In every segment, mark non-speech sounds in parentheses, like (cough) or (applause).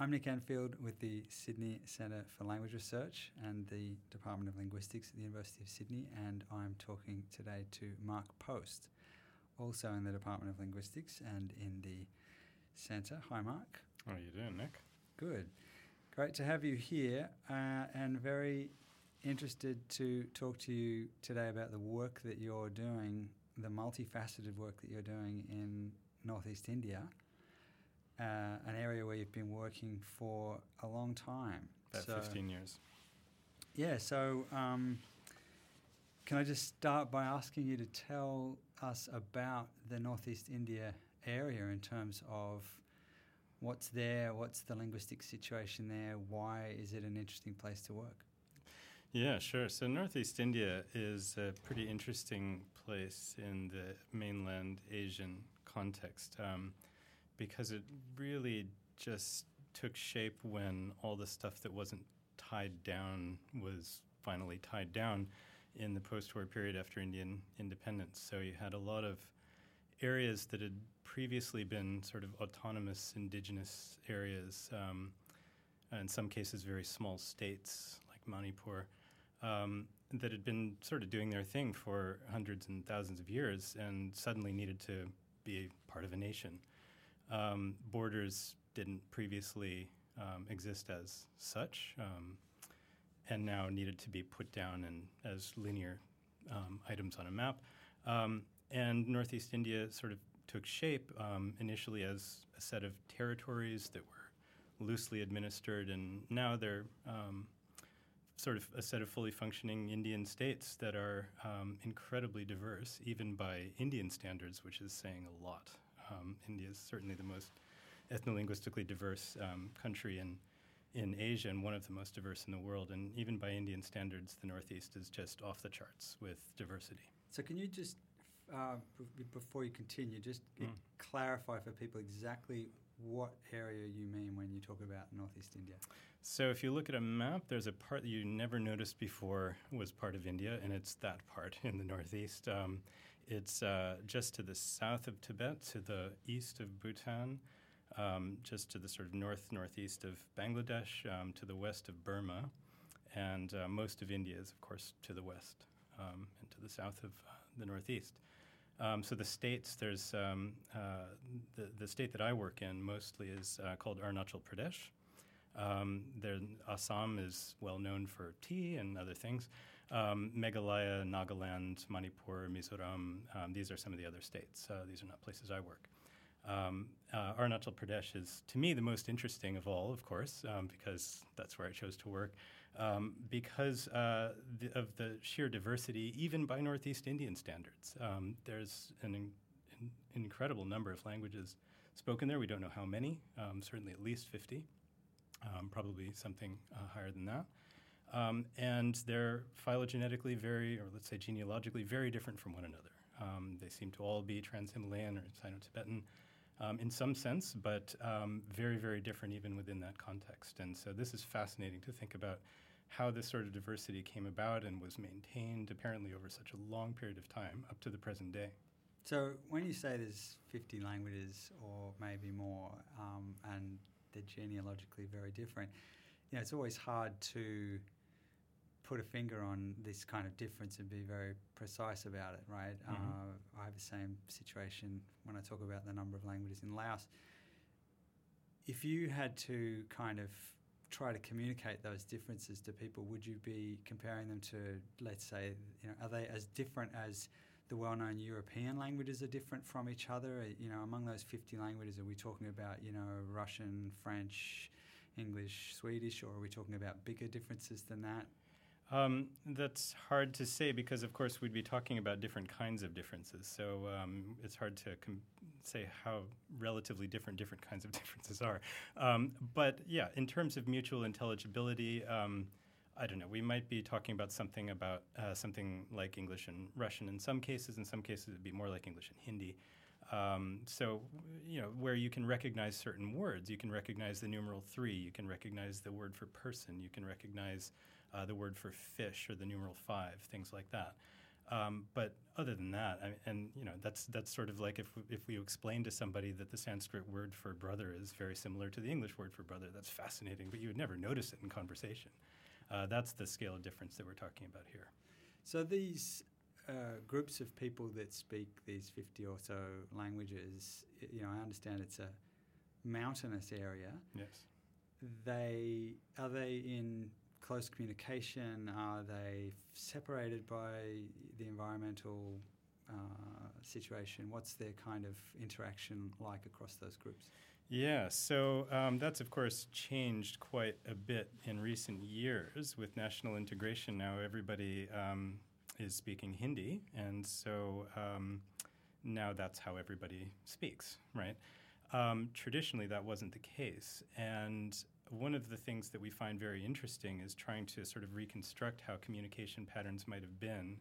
I'm Nick Enfield with the Sydney Centre for Language Research and the Department of Linguistics at the University of Sydney, and I'm talking today to Mark Post, also in the Department of Linguistics and in the Centre. Hi, Mark. How are you doing, Nick? Good. Great to have you here, uh, and very interested to talk to you today about the work that you're doing, the multifaceted work that you're doing in Northeast India uh, an area where you've been working for a long time. About so, 15 years. Yeah, so um, can I just start by asking you to tell us about the Northeast India area in terms of what's there, what's the linguistic situation there, why is it an interesting place to work? Yeah, sure. So Northeast India is a pretty interesting place in the mainland Asian context. Um, because it really just took shape when all the stuff that wasn't tied down was finally tied down in the post war period after Indian independence. So you had a lot of areas that had previously been sort of autonomous indigenous areas, um, in some cases, very small states like Manipur. Um, that had been sort of doing their thing for hundreds and thousands of years and suddenly needed to be part of a nation. Um, borders didn't previously um, exist as such, um, and now needed to be put down in, as linear um, items on a map. Um, and Northeast India sort of took shape um, initially as a set of territories that were loosely administered, and now they're sort of a set of fully functioning Indian states that are um, incredibly diverse, even by Indian standards, which is saying a lot. Um, India is certainly the most ethno-linguistically diverse um, country in in Asia and one of the most diverse in the world. And even by Indian standards, the Northeast is just off the charts with diversity. So, can you just, uh, b- before you continue, just mm. clarify for people exactly what area you mean when you talk about Northeast India? So, if you look at a map, there's a part that you never noticed before was part of India, and it's that part in the Northeast. Um, it's uh, just to the south of Tibet, to the east of Bhutan, um, just to the sort of north northeast of Bangladesh, um, to the west of Burma, and uh, most of India is, of course, to the west um, and to the south of uh, the northeast. Um, so the states, there's um, uh, the the state that I work in mostly is uh, called Arunachal Pradesh. Um, there, Assam is well known for tea and other things. Um, Meghalaya, Nagaland, Manipur, Mizoram, um, these are some of the other states. Uh, these are not places I work. Um, uh, Arunachal Pradesh is, to me, the most interesting of all, of course, um, because that's where I chose to work. Um, because uh, the, of the sheer diversity, even by Northeast Indian standards, um, there's an, in, an, incredible number of languages spoken there. We don't know how many, certainly at least 50, probably something uh, higher than that. Um, and they're phylogenetically very, or let's say genealogically, very different from one another. Um, they seem to all be Trans Himalayan or Sino Tibetan um, in some sense, but um, very, very different even within that context. And so this is fascinating to think about how this sort of diversity came about and was maintained apparently over such a long period of time up to the present day. So when you say there's 50 languages or maybe more, um, and they're genealogically very different, you know, it's always hard to put a finger on this kind of difference and be very precise about it, right? Mm-hmm. Uh, I have the same situation when I talk about the number of languages in Laos. If you had to kind of try to communicate those differences to people, would you be comparing them to, let's say, you know, are they as different as the well-known European languages are different from each other? You know, among those 50 languages, are we talking about, you know, Russian, French, English, Swedish, or are we talking about bigger differences than that? Um, that's hard to say because, of course, we'd be talking about different kinds of differences. So um, it's hard to com- say how relatively different different kinds of (laughs) differences are. Um, but yeah, in terms of mutual intelligibility, um, I don't know. We might be talking about something about uh, something like English and Russian in some cases. In some cases, it'd be more like English and Hindi. Um, so, you know, where you can recognize certain words, you can recognize the numeral three, you can recognize the word for person, you can recognize uh, the word for fish or the numeral five, things like that. Um, but other than that, I, and you know, that's that's sort of like if if we explain to somebody that the Sanskrit word for brother is very similar to the English word for brother, that's fascinating. But you would never notice it in conversation. Uh, that's the scale of difference that we're talking about here. So these uh, groups of people that speak these fifty or so languages, you know, I understand it's a mountainous area. Yes. They are they in close communication? Are they separated by the environmental uh, situation? What's their kind of interaction like across those groups? Yeah, so um, that's of course changed quite a bit in recent years with national integration. Now everybody um, is speaking Hindi, and so um, now that's how everybody speaks, right? Um, traditionally, that wasn't the case, and one of the things that we find very interesting is trying to sort of reconstruct how communication patterns might have been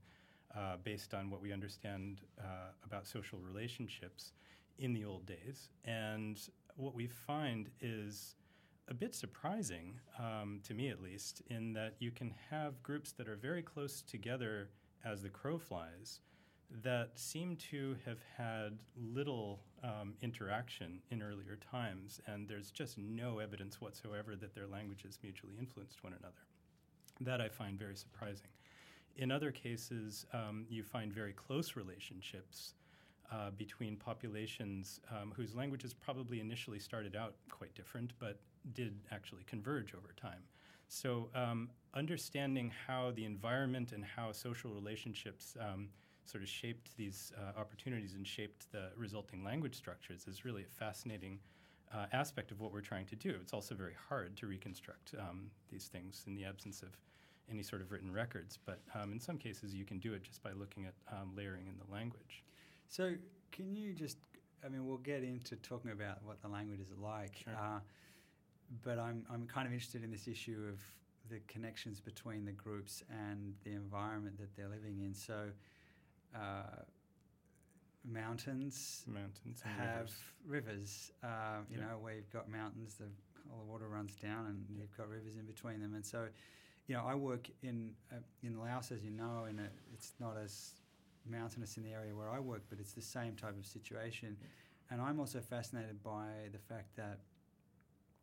uh, based on what we understand uh, about social relationships in the old days. And what we find is a bit surprising, um, to me at least, in that you can have groups that are very close together as the crow flies that seem to have had little um, interaction in earlier times, and there's just no evidence whatsoever that their languages mutually influenced one another. That I find very surprising. In other cases, um, you find very close relationships uh, between populations um, whose languages probably initially started out quite different, but did actually converge over time. So, um, understanding how the environment and how social relationships um, sort of shaped these uh, opportunities and shaped the resulting language structures is really a fascinating uh, aspect of what we're trying to do. It's also very hard to reconstruct um, these things in the absence of any sort of written records, but um, in some cases you can do it just by looking at um, layering in the language. So, can you just, I mean, we'll get into talking about what the language is like, sure. uh, but I'm, I'm kind of interested in this issue of the connections between the groups and the environment that they're living in. So, uh, mountains, mountains have rivers. rivers. Uh, you Yeah. know, where you've got mountains, the, all the water runs down, and you've got rivers in between them. And so, you know, I work in uh, in Laos, as you know, and it, it's not as mountainous in the area where I work, but it's the same type of situation. And I'm also fascinated by the fact that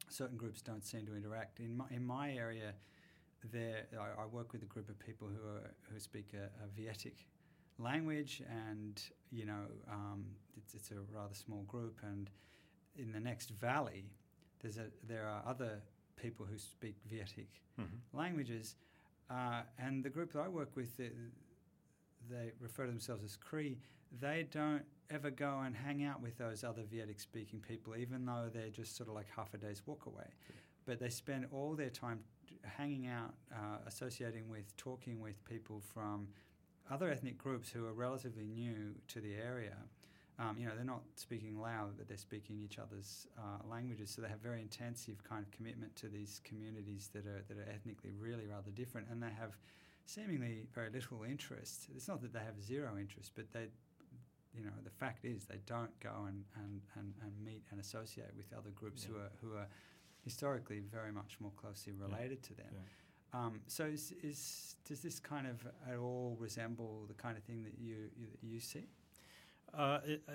certain groups don't seem to interact. In my, in my area, there I, I work with a group of people who are, who speak a, a Vietic language, and you know, um, it's, it's a rather small group. And in the next valley, there's a there are other people who speak Vietic Mhm. languages, uh, and the group that I work with, they, they refer to themselves as Kri. They don't ever go and hang out with those other Vietic speaking people, even though they're just sort of like half a day's walk away. But they spend all their time hanging out, uh, associating with, talking with people from other ethnic groups who are relatively new to the area. Um, you know, they're not speaking Lao, but they're speaking each other's uh, languages. So they have very intensive kind of commitment to these communities that are that are ethnically really rather different, and they have seemingly very little interest. It's not that they have zero interest, but they, you know, the fact is they don't go and, and, and, and meet and associate with other groups who are who are historically very much more closely related to them. Yeah. Um, so is, is does this kind of at all resemble the kind of thing that you you, that you see? Uh, it, uh,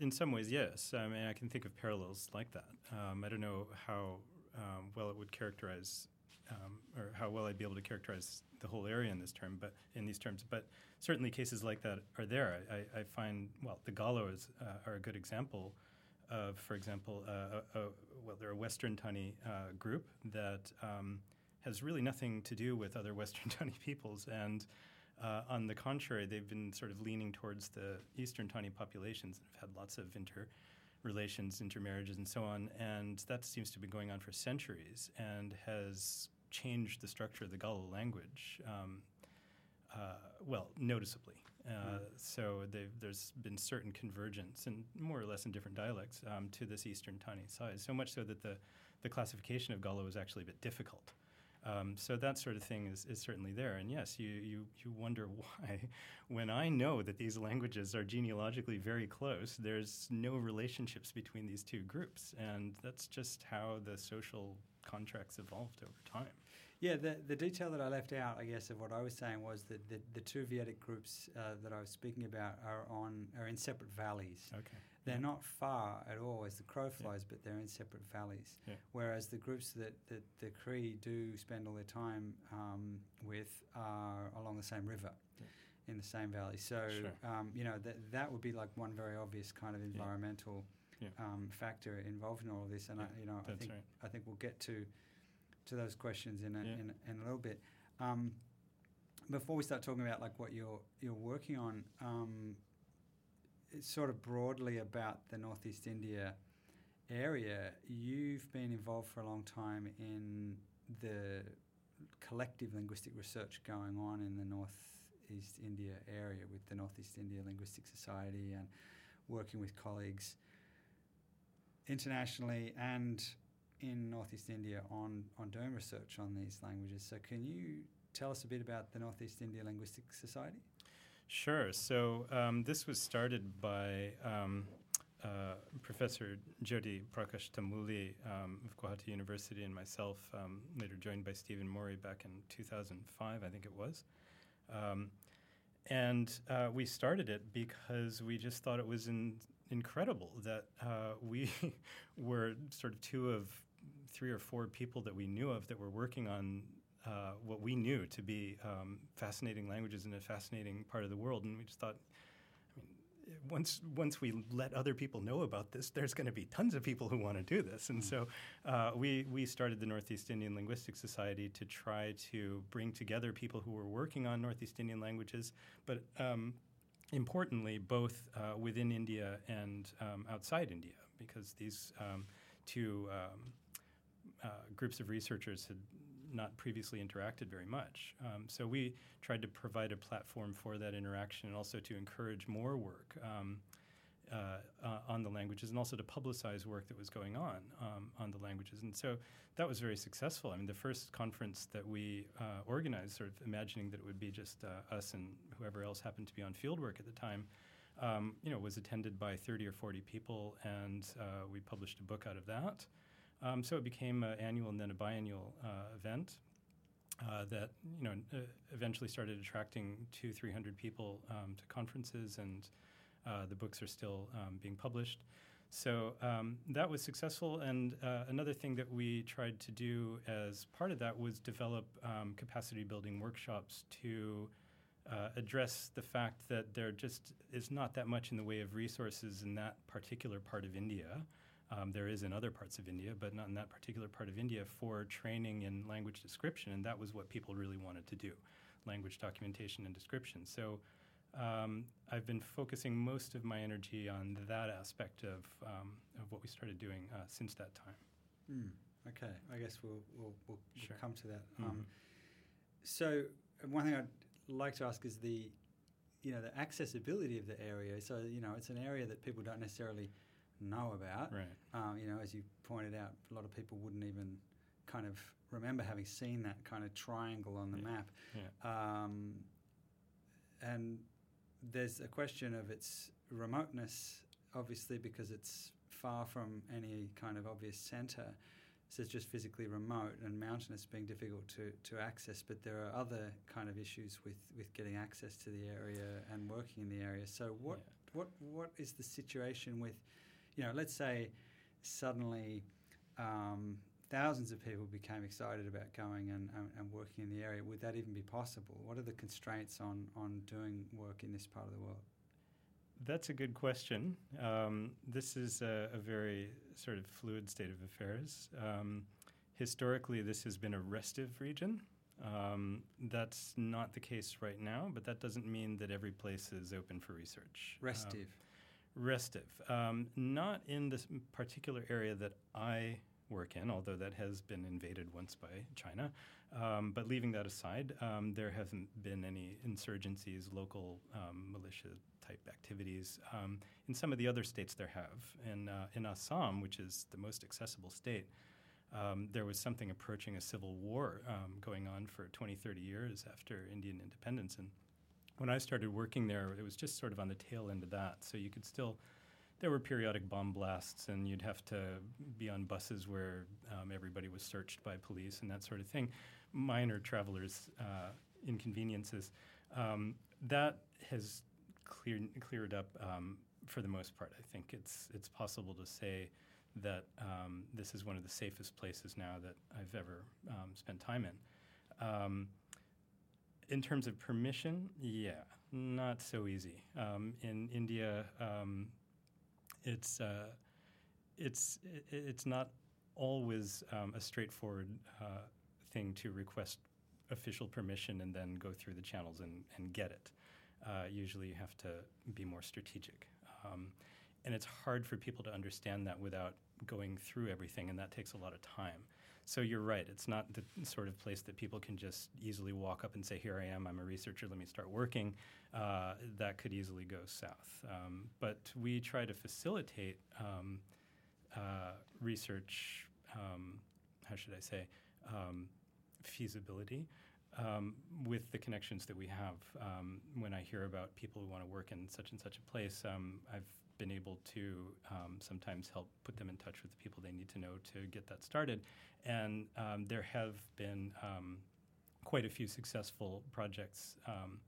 in some ways, yes. I mean, I can think of parallels like that. Um, I don't know how um, well it would characterize, um, or how well I'd be able to characterize the whole area in this term, but in these terms. But certainly, cases like that are there. I, I, find well, the Galos uh, are a good example of, for example, uh, well, they're a Western Tani uh, group that um, has really nothing to do with other Western (laughs) Tani peoples and. Uh, on the contrary, they've been sort of leaning towards the Eastern Tani populations and have had lots of interrelations, intermarriages, and so on. And that seems to be going on for centuries and has changed the structure of the Galo language, um, uh, well, noticeably. Uh, So there's been certain convergence, and more or less in different dialects, um, to this Eastern Tani side. So much so that the, the classification of Galo is actually a bit difficult. Um, so that sort of thing is, is certainly there. And yes, you, you, you wonder (laughs) why, when I know that these languages are genealogically very close, there's no relationships between these two groups. And that's just how the social contracts evolved over time. Yeah, the, the detail that I left out, I guess, of what I was saying was that the, the two Vietic groups uh, that I was speaking about are on are in separate valleys. Okay. They're not far at all as the crow Yeah. flies, but they're in separate valleys. Yeah. Whereas the groups that, that the Kri do spend all their time um, with are along the same river. Yeah. In the same valley, so Sure. um, you know that that would be like one very obvious kind of environmental Yeah. Um, factor involved in all of this, and I, you know, I think right. I think we'll get to to those questions in a, Yeah. in, a- in a little bit. Um, before we start talking about like what you're you're working on, um, sort of broadly about the Northeast India area. You've been involved for a long time in the collective linguistic research going on in the Northeast India area with the Northeast India Linguistic Society and working with colleagues internationally and in Northeast India on, on doing research on these languages. So, can you tell us a bit about the Northeast India Linguistic Society? Sure. So um, this was started by um, uh, Professor Jyoti Prakash Tamuli um, of Guwahati University and myself, um, later joined by Stephen Morey back in 2005, I think it was. Um, and uh, we started it because we just thought it was in, incredible that uh, we (laughs) were sort of two of three or four people that we knew of that were working on uh, what we knew to be um, fascinating languages in a fascinating part of the world, and we just thought, I mean, once once we let other people know about this, there's going to be tons of people who want to do this, and so uh, we we started the Northeast Indian Linguistic Society to try to bring together people who were working on Northeast Indian languages, but um, importantly, both uh, within India and um, outside India, because these um, two um, uh, groups of researchers had not previously interacted very much. Um, so we tried to provide a platform for that interaction and also to encourage more work um, uh, uh, on the languages and also to publicize work that was going on um, on the languages. And so that was very successful. I mean, the first conference that we uh, organized, sort of imagining that it would be just uh, us and whoever else happened to be on fieldwork at the time, um, you know, was attended by 30 or 40 people, and uh, we published a book out of that. Um, so it became an annual and then a biannual uh, event uh, that you know uh, eventually started attracting two, three hundred people um, to conferences, and uh, the books are still um, being published. So um, that was successful. And uh, another thing that we tried to do as part of that was develop um, capacity building workshops to uh, address the fact that there just is not that much in the way of resources in that particular part of India. Um, there is in other parts of India, but not in that particular part of India for training in language description, and that was what people really wanted to do language documentation and description. So um, I've been focusing most of my energy on that aspect of, um, of what we started doing uh, since that time. Mm, okay, I guess we'll, we'll, we'll, Sure. we'll come to that. Um, so, uh, one thing I'd like to ask is the, you know, the accessibility of the area. So, you know, it's an area that people don't necessarily know about. Right. Um, you know, as you pointed out, a lot of people wouldn't even kind of remember having seen that kind of triangle on the Yeah. map. Yeah. Um, and there's a question of its remoteness, obviously, because it's far from any kind of obvious centre. So it's just physically remote and mountainous being difficult to, to access. But there are other kind of issues with, with getting access to the area and working in the area. So what Yeah. what what is the situation with, you know, let's say suddenly um, thousands of people became excited about going and, and, and working in the area. Would that even be possible? What are the constraints on, on doing work in this part of the world? That's a good question. Um, this is a, a very sort of fluid state of affairs. Um, historically, this has been a restive region. Um, that's not the case right now, but that doesn't mean that every place is open for research. Um, Restive. Um, not in this particular area that I work in, although that has been invaded once by China. Um, but leaving that aside, um, there haven't been any insurgencies, local um, militia type activities. Um, in some of the other states, there have. In, uh, in Assam, which is the most accessible state, um, there was something approaching a civil war um, going on for 20, 30 years after Indian independence. And when I started working there, it was just sort of on the tail end of that. So you could still there were periodic bomb blasts, and you'd have to be on buses where um, everybody was searched by police and that sort of thing. Minor travelers' uh, inconveniences. Um, that has cleared cleared up um, for the most part. I think it's it's possible to say that um, this is one of the safest places now that I've ever um, spent time in. Um, in terms of permission, yeah, not so easy. Um, in India, um, it's uh, it's it's not always um, a straightforward uh, thing to request official permission and then go through the channels and, and get it. Uh, usually, you have to be more strategic. Um, and it's hard for people to understand that without going through everything, and that takes a lot of time. So you're right. It's not the sort of place that people can just easily walk up and say, "Here I am. I'm a researcher. Let me start working." Uh, that could easily go south. Um, but we try to facilitate um, uh, research. Um, how should I say? Um, feasibility um, with the connections that we have. Um, when I hear about people who want to work in such and such a place, I've been able to um, sometimes help put them in touch with the people they need to know to get that started. And um, there have been um, quite a few successful projects um,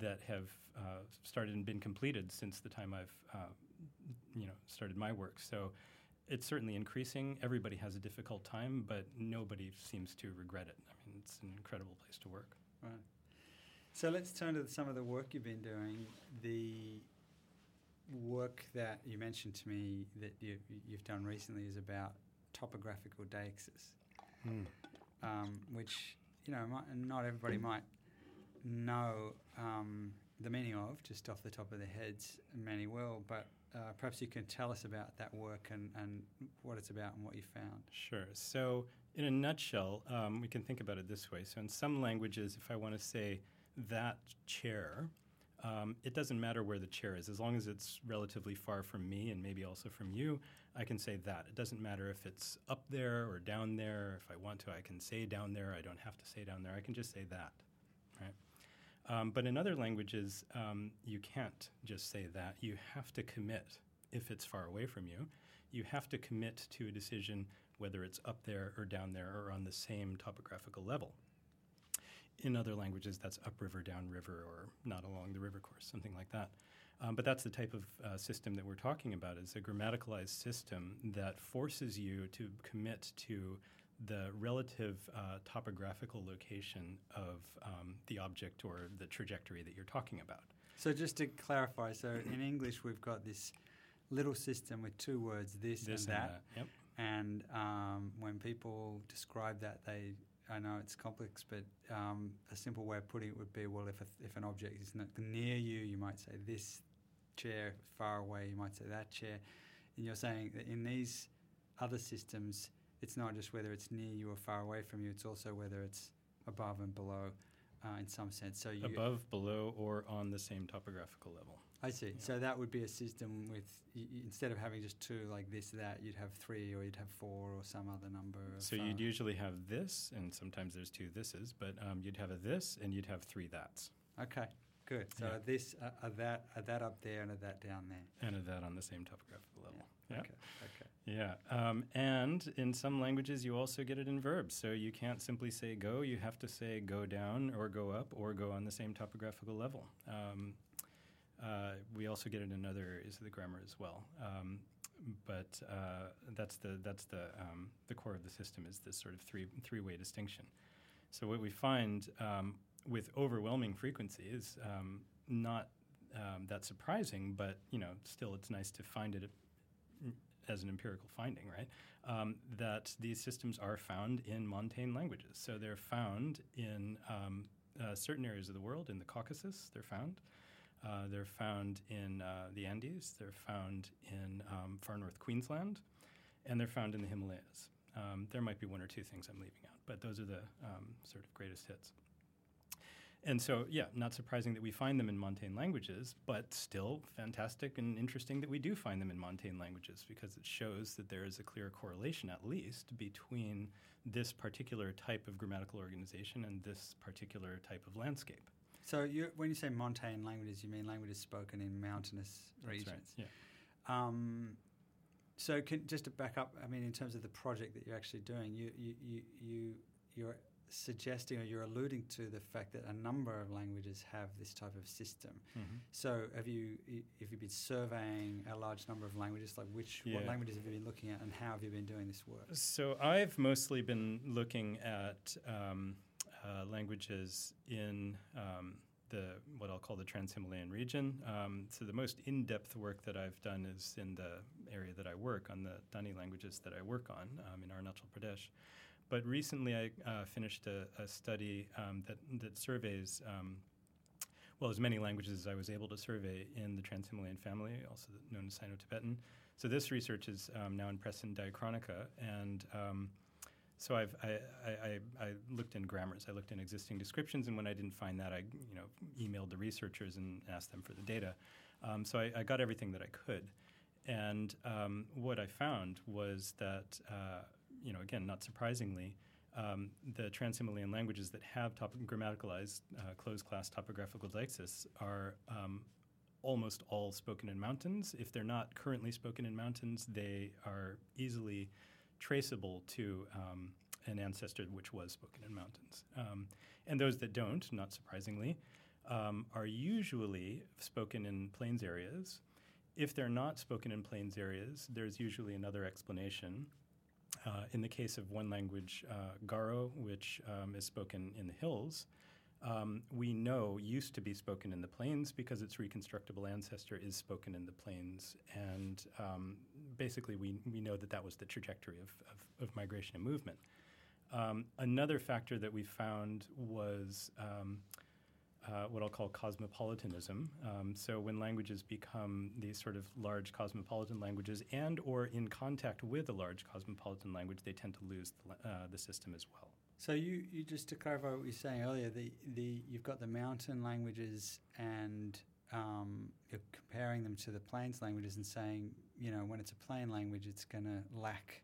that have uh, started and been completed since the time I've uh, you know started my work. So it's certainly increasing. Everybody has a difficult time, but nobody seems to regret it. I mean, it's an incredible place to work. Right. So let's turn to some of the work you've been doing. The work that you mentioned to me that you, you've done recently is about topographical deixis, mm. um, which you know might, not everybody might know um, the meaning of just off the top of their heads. Many will, but uh, perhaps you can tell us about that work and, and what it's about and what you found. Sure. So, in a nutshell, um, we can think about it this way. So, in some languages, if I want to say that chair, um, it doesn't matter where the chair is. As long as it's relatively far from me and maybe also from you, I can say that. It doesn't matter if it's up there or down there. If I want to, I can say down there. I don't have to say down there. I can just say that, right? Um, but in other languages, um, you can't just say that. You have to commit if it's far away from you. You have to commit to a decision whether it's up there or down there or on the same topographical level in other languages, that's upriver, downriver, or not along the river course, something like that. Um, but that's the type of uh, system that we're talking about is a grammaticalized system that forces you to commit to the relative uh, topographical location of um, the object or the trajectory that you're talking about. So just to clarify, so in English we've got this little system with two words, this, this and, and that. that. Yep. And um, when people describe that, they I know it's complex, but um, a simple way of putting it would be well, if, a, if an object is not near you, you might say this chair, far away, you might say that chair. And you're saying that in these other systems, it's not just whether it's near you or far away from you, it's also whether it's above and below uh, in some sense. So you Above, below, or on the same topographical level. I see. Yeah. So that would be a system with y- instead of having just two like this that you'd have three or you'd have four or some other number. so you'd usually have this, and sometimes there's two thises, but um, you'd have a this and you'd have three that's. Okay, good. So yeah. a this, a, a, that, a that up there, and a that down there, and a that on the same topographical level. Yeah. yeah. Okay. Okay. Yeah, um, and in some languages you also get it in verbs. So you can't simply say go; you have to say go down or go up or go on the same topographical level. Um, uh, we also get it in other areas of the grammar as well. Um, but uh, that's the that's the um, the core of the system is this sort of three three way distinction. So what we find um, with overwhelming frequency is um, not um, that surprising, but you know still it's nice to find it as an empirical finding, right? Um, that these systems are found in montane languages. So they're found in uh, certain areas of the world, in the Caucasus, they're found. Uh, they're found in uh, the Andes, they're found in um, far north Queensland, and they're found in the Himalayas. Um, there might be one or two things I'm leaving out, but those are the um, sort of greatest hits. And so, yeah, not surprising that we find them in montane languages, but still fantastic and interesting that we do find them in montane languages because it shows that there is a clear correlation, at least, between this particular type of grammatical organization and this particular type of landscape. So you, when you say montane languages, you mean languages spoken in mountainous That's regions. Right. Um, so can, just to back up, I mean, in terms of the project that you're actually doing, you you you, you you're suggesting or you're alluding to the fact that a number of languages have this type of system. Mm-hmm. So have you have you been surveying a large number of languages? Like which what languages have you been looking at, and how have you been doing this work? So I've mostly been looking at um, uh, languages in um, the what I'll call the Trans-Himalayan region. Um, so the most in-depth work that I've done is in the area that I work on, the Tani languages that I work on um, in Arunachal Pradesh. But recently, I uh, finished a, a study um, that that surveys. Um, well, as many languages as I was able to survey in the Trans-Himalayan family, also known as Sino-Tibetan. So this research is um, now in Press and Diachronica, and um, so I've I, I, I, looked in grammars, I looked in existing descriptions, and when I didn't find that, I you know emailed the researchers and asked them for the data. Um, so I, I got everything that I could, and um, what I found was that uh, you know again, not surprisingly. Um, the Trans-Himalayan languages that have top- grammaticalized uh, closed-class topographical deixis are um, almost all spoken in mountains. If they're not currently spoken in mountains, they are easily traceable to um, an ancestor which was spoken in mountains. Um, and those that don't, not surprisingly, um, are usually spoken in plains areas. If they're not spoken in plains areas, there's usually another explanation. Uh, in the case of one language, uh, Garo, which um, is spoken in the hills, um, we know used to be spoken in the plains because its reconstructible ancestor is spoken in the plains. And um, basically, we, we know that that was the trajectory of, of, of migration and movement. Um, another factor that we found was um, uh, what I'll call cosmopolitanism. Um, so when languages become these sort of large cosmopolitan languages and or in contact with a large cosmopolitan language, they tend to lose the, uh, the system as well. So you, you just to clarify what you were saying earlier, the, the you've got the mountain languages and um, you're comparing them to the plains languages and saying, you know, when it's a plain language, it's going to lack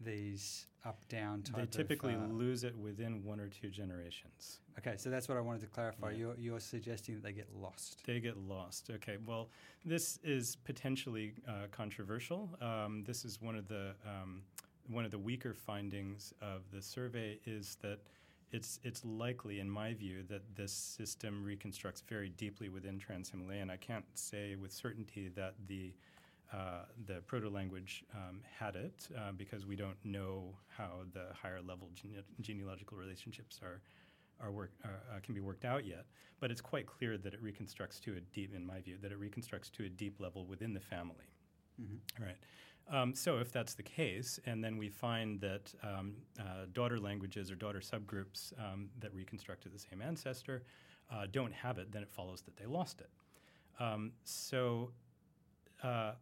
these up down type. They typically of, uh, lose it within one or two generations. okay, so that's what I wanted to clarify. Yeah. You're you're suggesting that they get lost. They get lost. Okay, well, this is potentially uh, controversial. Um, this is one of the um, one of the weaker findings of the survey is that it's it's likely, in my view, that this system reconstructs very deeply within Trans-Himalayan. I can't say with certainty that the uh, the proto language um, had it uh, because we don't know how the higher level gene- genealogical relationships are are work uh, uh, can be worked out yet. But it's quite clear that it reconstructs to a deep, in my view, that it reconstructs to a deep level within the family. Mm-hmm. Right. Um, so if that's the case, and then we find that um, uh, daughter languages or daughter subgroups um, that reconstruct to the same ancestor uh, don't have it, then it follows that they lost it. Um, so, uh,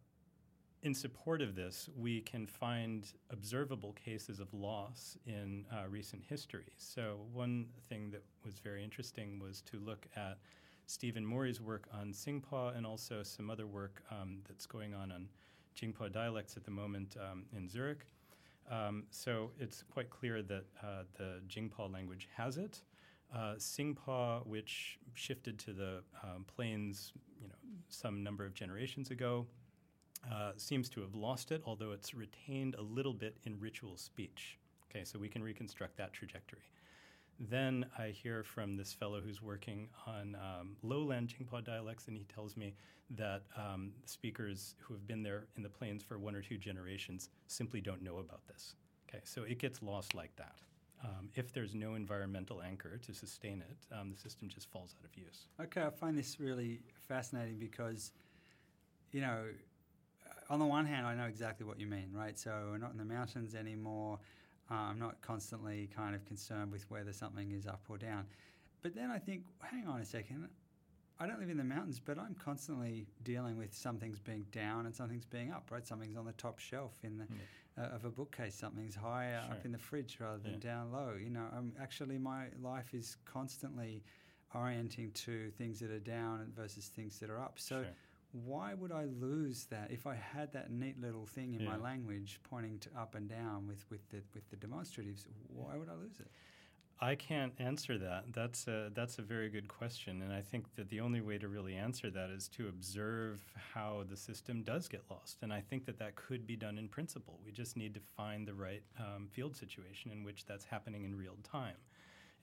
in support of this, we can find observable cases of loss in uh, recent history. So, one thing that was very interesting was to look at Stephen Morey's work on Singpho and also some other work um, that's going on on Jingpo dialects at the moment um, in Zurich. Um, so it's quite clear that uh, the Jingpo language has it. Uh, Singpho, which shifted to the um, plains, you know, some number of generations ago, uh, seems to have lost it, although it's retained a little bit in ritual speech. Okay, so we can reconstruct that trajectory. Then I hear from this fellow who's working on um, lowland Jingpo dialects, and he tells me that um, speakers who have been there in the plains for one or two generations simply don't know about this. Okay, so it gets lost like that. Um, if there's no environmental anchor to sustain it, um, the system just falls out of use. Okay, I find this really fascinating because, you know, uh, on the one hand, I know exactly what you mean, right? So we're not in the mountains anymore. I'm not constantly kind of concerned with whether something is up or down. But then I think, hang on a second. I don't live in the mountains, but I'm constantly dealing with something's being down and something's being up, right? Something's on the top shelf in the uh, of a bookcase. Something's higher Sure. up in the fridge rather than Yeah. down low. You know, um, actually, my life is constantly orienting to things that are down versus things that are up. So Sure. Why would I lose that if I had that neat little thing in my language pointing to up and down with, with the with the demonstratives? Why would I lose it? I can't answer that. That's a, that's a very good question. And I think that the only way to really answer that is to observe how the system does get lost. And I think that that could be done in principle. We just need to find the right um, field situation in which that's happening in real time.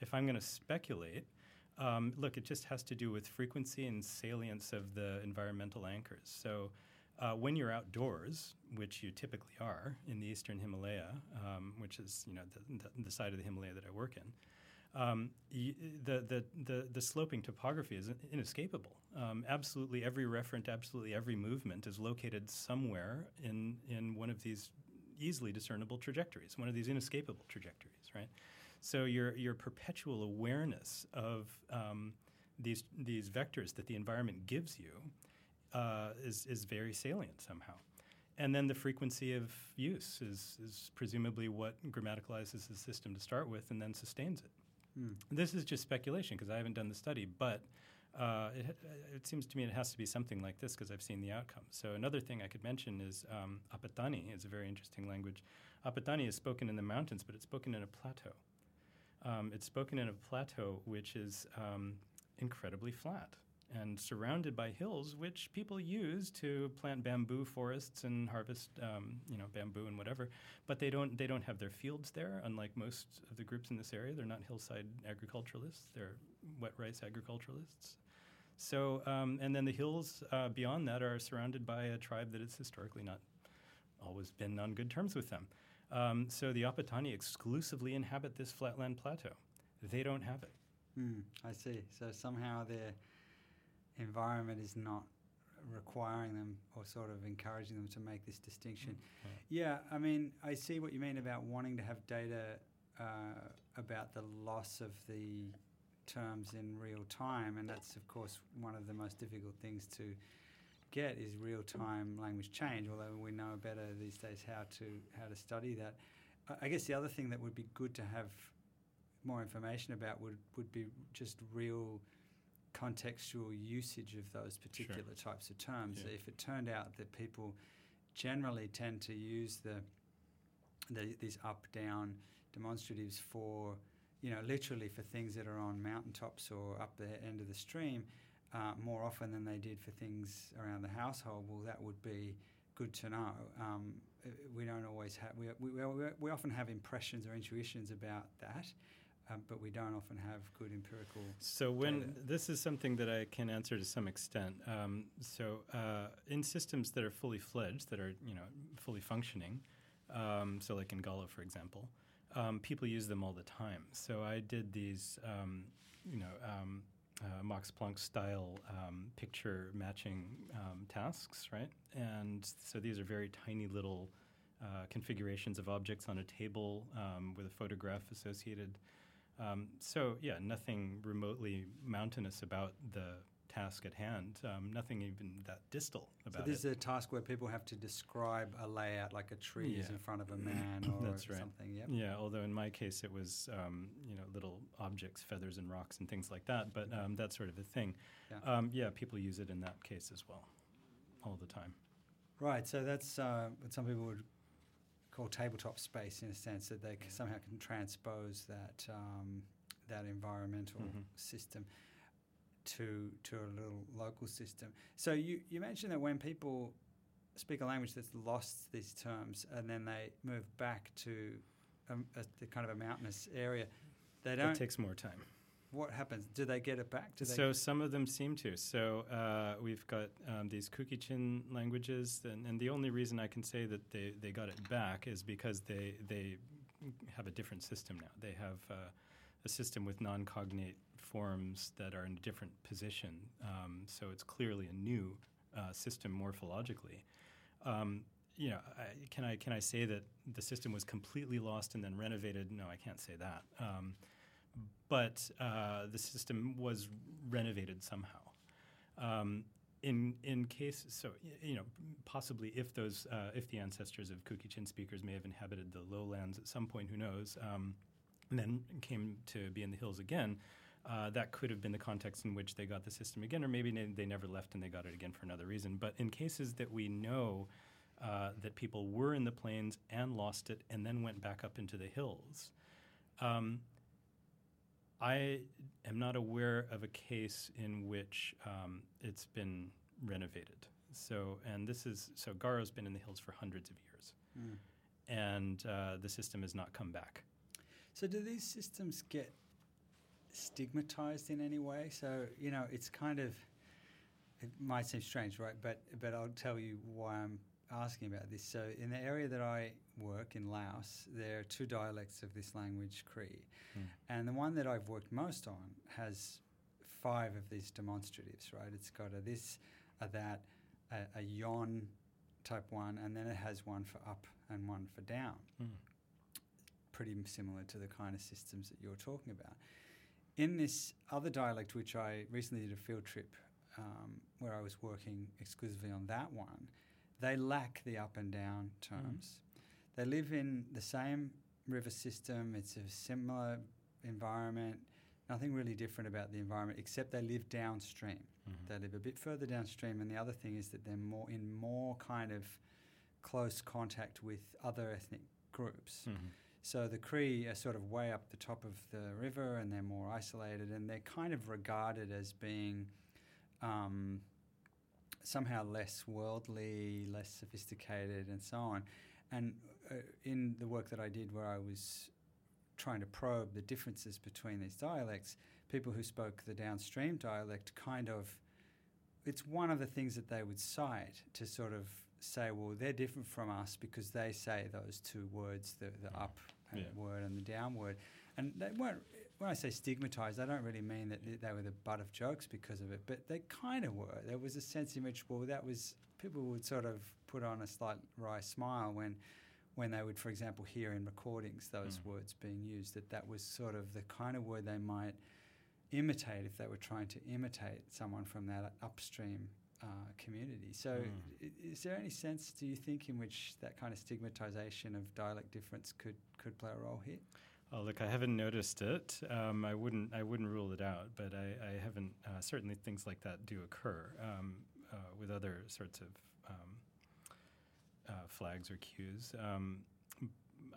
If I'm going to speculate, um, look, it just has to do with frequency and salience of the environmental anchors. So uh, when you're outdoors, which you typically are in the eastern Himalaya, um, which is you know the, the, the, side of the Himalaya that I work in, um, y- the, the, the, the sloping topography is inescapable. Um, absolutely every referent, absolutely every movement is located somewhere in, in one of these easily discernible trajectories, one of these inescapable trajectories, right? So your, your perpetual awareness of um, these, these vectors that the environment gives you uh, is, is very salient somehow. And then the frequency of use is, is presumably what grammaticalizes the system to start with and then sustains it. Mm. This is just speculation because I haven't done the study, but uh, it, it, seems to me it has to be something like this because I've seen the outcomes. So another thing I could mention is um, Apatani is a very interesting language. Apatani is spoken in the mountains, but it's spoken in a plateau. Um, it's spoken in a plateau which is um, incredibly flat and surrounded by hills, which people use to plant bamboo forests and harvest, um, you know, bamboo and whatever. But they don't they don't have their fields there. Unlike most of the groups in this area, they're not hillside agriculturalists; they're wet rice agriculturalists. So, um, and then the hills uh, beyond that are surrounded by a tribe that has historically not always been on good terms with them. Um, so the Apatani exclusively inhabit this flatland plateau. They don't have it. Mm, I see. So somehow their environment is not requiring them or sort of encouraging them to make this distinction. Mm, yeah, I mean, I see what you mean about wanting to have data uh, about the loss of the terms in real time, and that's of course one of the most difficult things to get is real time language change. Although we know better these days how to how to study that. I guess the other thing that would be good to have more information about would would be just real contextual usage of those particular sure. types of terms. Yeah. If it turned out that people generally tend to use the, the these up down demonstratives for you know literally for things that are on mountaintops or up the end of the stream uh, more often than they did for things around the household, well, that would be good to know. Um, we don't always have, we, we, we, often have impressions or intuitions about that. Um, but we don't often have good empirical. So when data. this is something that I can answer to some extent. Um, so uh, in systems that are fully fledged, that are you know fully functioning, um, so like in Galo, for example, um, people use them all the time. So I did these, um, you know um, uh, Max Planck style um, picture matching um, tasks, right? And so these are very tiny little uh, configurations of objects on a table um, with a photograph associated. Um, so, yeah, nothing remotely mountainous about the task at hand. Um, nothing even that distal about it. So this it. is a task where people have to describe a layout, like a tree yeah. is in front of a (clears throat) man or That's right. something. Yep. Yeah. Although in my case it was um, you know little objects, feathers and rocks and things like that. But um, that sort of a thing. Yeah. Um, yeah. People use it in that case as well, all the time. Right. So that's uh, what some people would call tabletop space in a sense that they somehow can transpose that um, that environmental mm-hmm. system to to a little local system. So you, you mentioned that when people speak a language that's lost these terms and then they move back to a, a kind of a mountainous area, they don't. It takes more time. What happens? Do they get it back? Do so some of them seem to. So uh, we've got um, these Kuki-Chin languages, and, and, the only reason I can say that they, they got it back is because they they have a different system now. They have uh, a system with non-cognate forms that are in a different position. Um, so it's clearly a new uh, system morphologically. Um, you know, I, can I can I say that the system was completely lost and then renovated? No, I can't say that. Um, but uh, the system was renovated somehow. Um, in in case, so you know, possibly if those uh, if the ancestors of Kuki-Chin speakers may have inhabited the lowlands at some point, who knows? Um, and then came to be in the hills again uh, that could have been the context in which they got the system again, or maybe they, never left and they got it again for another reason. But in cases that we know uh, that people were in the plains and lost it and then went back up into the hills, um, I am not aware of a case in which um, it's been renovated. So, and this is so Garo's been in the hills for hundreds of years, Mm. and uh, the system has not come back. So do these systems get stigmatized in any way? So you know, it's kind of it might seem strange, right? But but I'll tell you why I'm asking about this. So in the area that I work in Laos, there are two dialects of this language, Kri, Mm. and the one that I've worked most on has five of these demonstratives, right? It's got a this, a that, a, a yon type one, and then it has one for up and one for down Mm. pretty similar to the kind of systems that you're talking about. In this other dialect, which I recently did a field trip um, where I was working exclusively on that one, they lack the up and down terms. They live in the same river system, it's a similar environment, nothing really different about the environment except they live downstream. Mhm. They live a bit further downstream, and the other thing is that they're more in more kind of close contact with other ethnic groups. Mhm. So the Kri are sort of way up the top of the river, and they're more isolated, and they're kind of regarded as being um, somehow less worldly, less sophisticated, and so on. And uh, in the work that I did, where I was trying to probe the differences between these dialects, people who spoke the downstream dialect kind of it's one of the things that they would cite to sort of say, well, they're different from us because they say those two words, the, the up Yeah. word and the down word. And they weren't, when I say stigmatized, I don't really mean that they- they were the butt of jokes because of it, but they kind of were. There was a sense in which, well, that was, people would sort of put on a slight wry smile when, when they would, for example, hear in recordings those Mm. words being used, that that was sort of the kind of word they might imitate if they were trying to imitate someone from that upstream uh, community. So, Mm. is there any sense, do you think, in which that kind of stigmatization of dialect difference could, could play a role here? Oh, look, I haven't noticed it. Um, I wouldn't. I wouldn't rule it out, but I, I haven't. Uh, certainly, things like that do occur um, uh, with other sorts of um, uh, flags or cues. Um,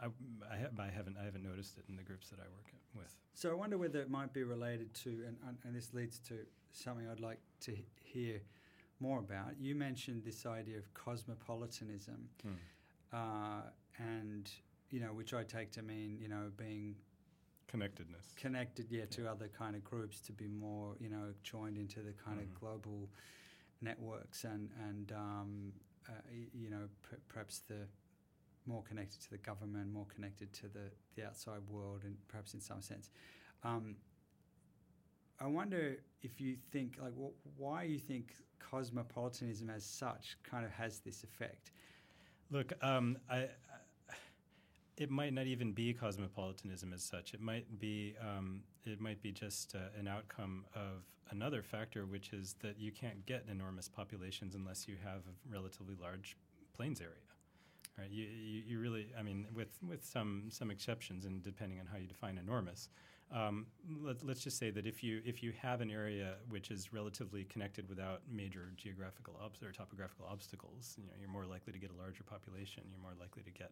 I, I, ha- I haven't. I haven't noticed it in the groups that I work with. So, I wonder whether it might be related to, and, and, and this leads to something I'd like to hear more about. You mentioned this idea of cosmopolitanism, uh, and, you know, which I take to mean, you know, being Connectedness. connected yeah to other kind of groups to be more you know joined into the kind Mhm. of global networks and and um, uh, you know p- perhaps the more connected to the government more connected to the the outside world and perhaps in some sense um, I wonder if you think like wh- why you think cosmopolitanism as such kind of has this effect Look, um, I, I, it might not even be cosmopolitanism as such. It might be um, it might be just uh, an outcome of another factor, which is that you can't get enormous populations unless you have a relatively large plains area. Right? You, you, you really, I mean, with with some some exceptions, and depending on how you define enormous. Um, let, let's just say that if you if you have an area which is relatively connected without major geographical or topographical obstacles, you know, you're more likely to get a larger population. You're more likely to get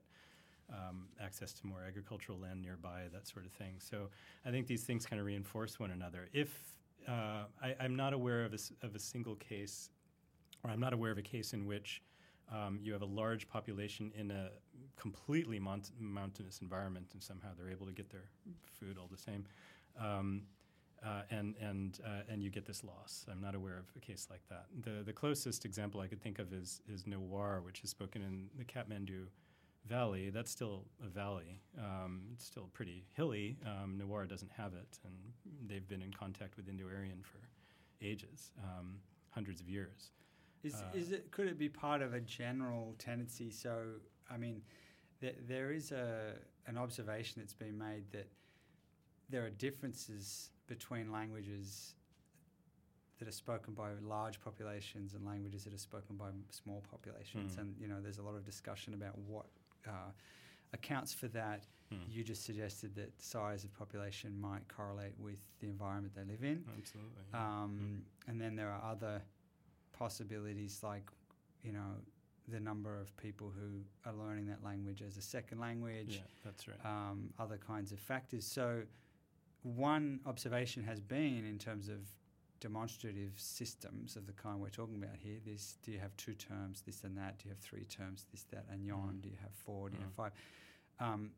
um, access to more agricultural land nearby, that sort of thing. So I think these things kind of reinforce one another. If uh, I, I'm not aware of a, of a single case, or I'm not aware of a case in which um, you have a large population in a completely mount- mountainous environment, and somehow they're able to get their food all the same, um, uh, and and uh, and you get this loss. I'm not aware of a case like that. The the closest example I could think of is is Newar, which is spoken in the Kathmandu Valley. That's still a valley. Um, it's still pretty hilly. Um, Newar doesn't have it, and they've been in contact with Indo-Aryan for ages, um, hundreds of years. Is, Uh, is it could it be part of a general tendency? So I mean, there, there is a an observation that's been made that there are differences between languages that are spoken by large populations and languages that are spoken by small populations, Mm. and you know there's a lot of discussion about what uh, accounts for that. Hmm. You just suggested that size of population might correlate with the environment they live in. Absolutely. yeah. Um, And then there are other possibilities like, you know, the number of people who are learning that language as a second language, yeah, that's right. um, other kinds of factors. So, one observation has been in terms of demonstrative systems of the kind we're talking about here. This do you have two terms, this and that? Do you have three terms, this, that, and yon? Mm. Do you have four? Do you have Mm. five? Um,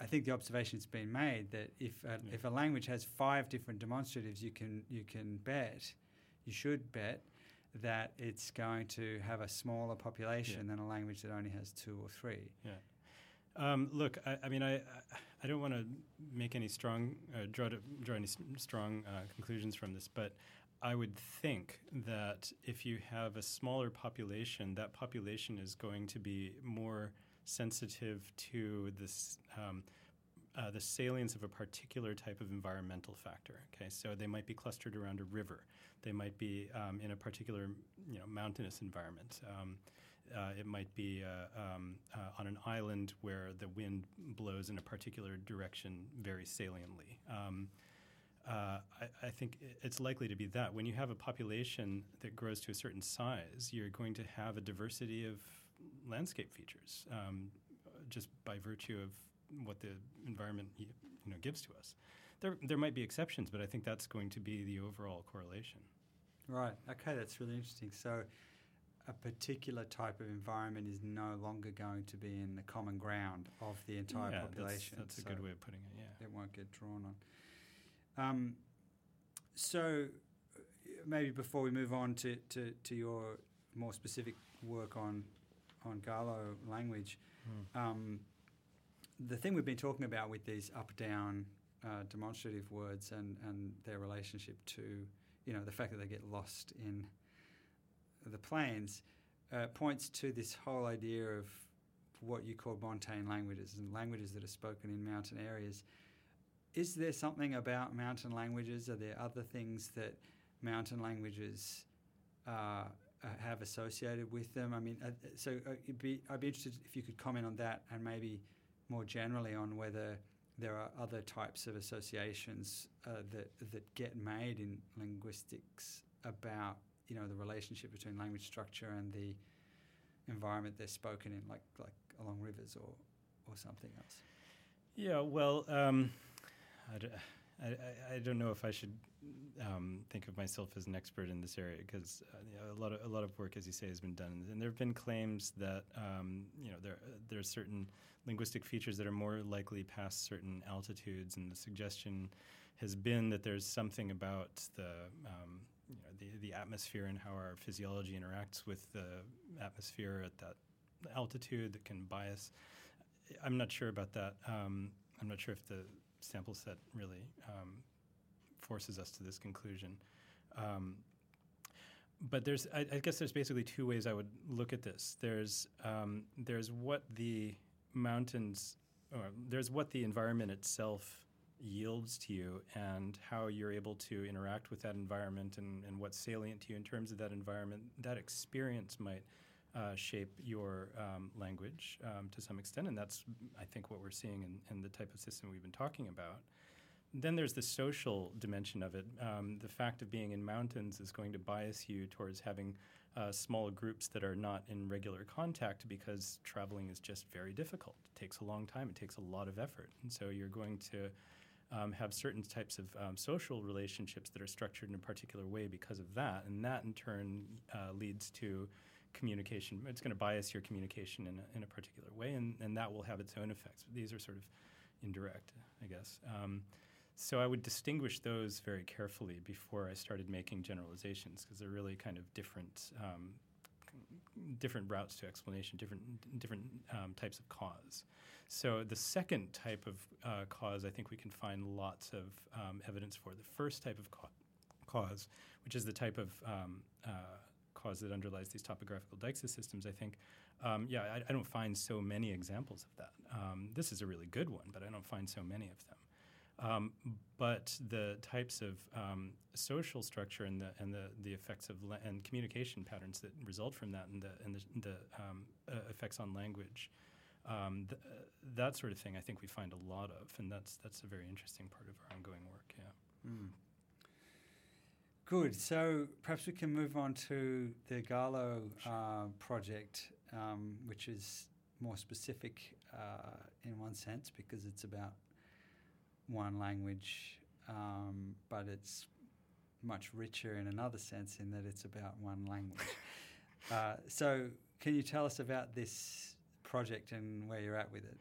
I think the observation's been made that if a, Yeah. if a language has five different demonstratives, you can you can bet, you should bet that it's going to have a smaller population than a language that only has two or three. Um, look, I, I mean, I, I- I don't want to make any strong, uh, draw, to, draw any strong uh, conclusions from this, but I would think that if you have a smaller population, that population is going to be more sensitive to this. Um, uh, the salience of a particular type of environmental factor. Okay, so they might be clustered around a river. They might be um, in a particular, you know, mountainous environment. Um, uh, it might be uh, um, uh, on an island where the wind blows in a particular direction very saliently. Um, uh, I, I think it's likely to be that. When you have a population that grows to a certain size, you're going to have a diversity of landscape features um, just by virtue of what the environment you know gives to us. There, there might be exceptions, but I think that's going to be the overall correlation. Right. Okay, that's really interesting. So, a particular type of environment is no longer going to be in the common ground of the entire yeah, population. That's, a so good way of putting it. Yeah. It won't get drawn on. Um, so, maybe before we move on to, to, to your more specific work on on Galo language, um, the thing we've been talking about with these up-down uh, demonstrative words and, and their relationship to, you know, the fact that they get lost in the plains uh, points to this whole idea of what you call montane languages and languages that are spoken in mountain areas. Is there something about mountain languages? Are there other things that mountain languages uh, uh, have associated with them? I mean, uh, so uh, be, I'd be interested if you could comment on that and maybe more generally on whether there are other types of associations uh, that that get made in linguistics about you know the relationship between language structure and the environment they're spoken in, like like along rivers or or something else. Yeah, well, um, I- I- don't know if I should um, think of myself as an expert in this area because uh, you know, a lot of a lot of work, as you say, has been done, and there have been claims that um, you know there there are certain linguistic features that are more likely past certain altitudes, and the suggestion has been that there's something about the um, you know the, the atmosphere and how our physiology interacts with the atmosphere at that altitude that can bias. I'm not sure about that. Um, I'm not sure if the sample set really um, forces us to this conclusion. Um, but there's, I, I guess, there's basically two ways I would look at this. There's, um, there's what the mountains, or there's what the environment itself yields to you, and how you're able to interact with that environment, and, and what's salient to you in terms of that environment. That experience might uh, shape your um, language um, to some extent, and that's, I think, what we're seeing in, in the type of system we've been talking about. Then there's the social dimension of it. Um, the fact of being in mountains is going to bias you towards having uh, small groups that are not in regular contact because traveling is just very difficult. It takes a long time, it takes a lot of effort. And so you're going to um, have certain types of um, social relationships that are structured in a particular way because of that. And that in turn uh, leads to communication. It's going to bias your communication in a, in a particular way, and, and that will have its own effects. These are sort of indirect, I guess. Um, so I would distinguish those very carefully before I started making generalizations because they're really kind of different, um, different routes to explanation, different different um, types of cause. So the second type of uh, cause, I think we can find lots of um, evidence for. The first type of ca- cause, which is the type of um, uh, cause that underlies these topographical deixis systems, I think, um, yeah, I, I, don't find so many examples of that. Um, this is a really good one, but I don't find so many of them. Um, but the types of um, social structure and the and the, the effects of la- and communication patterns that result from that and the and the, the um, uh, effects on language, um, th- uh, that sort of thing, I think we find a lot of, and that's that's a very interesting part of our ongoing work. Yeah. Mm. Good. So perhaps we can move on to the Galo uh, project, um, which is more specific uh, in one sense because it's about one language, um, but it's much richer in another sense in that it's about one language. (laughs) uh, so, can you tell us about this project and where you're at with it?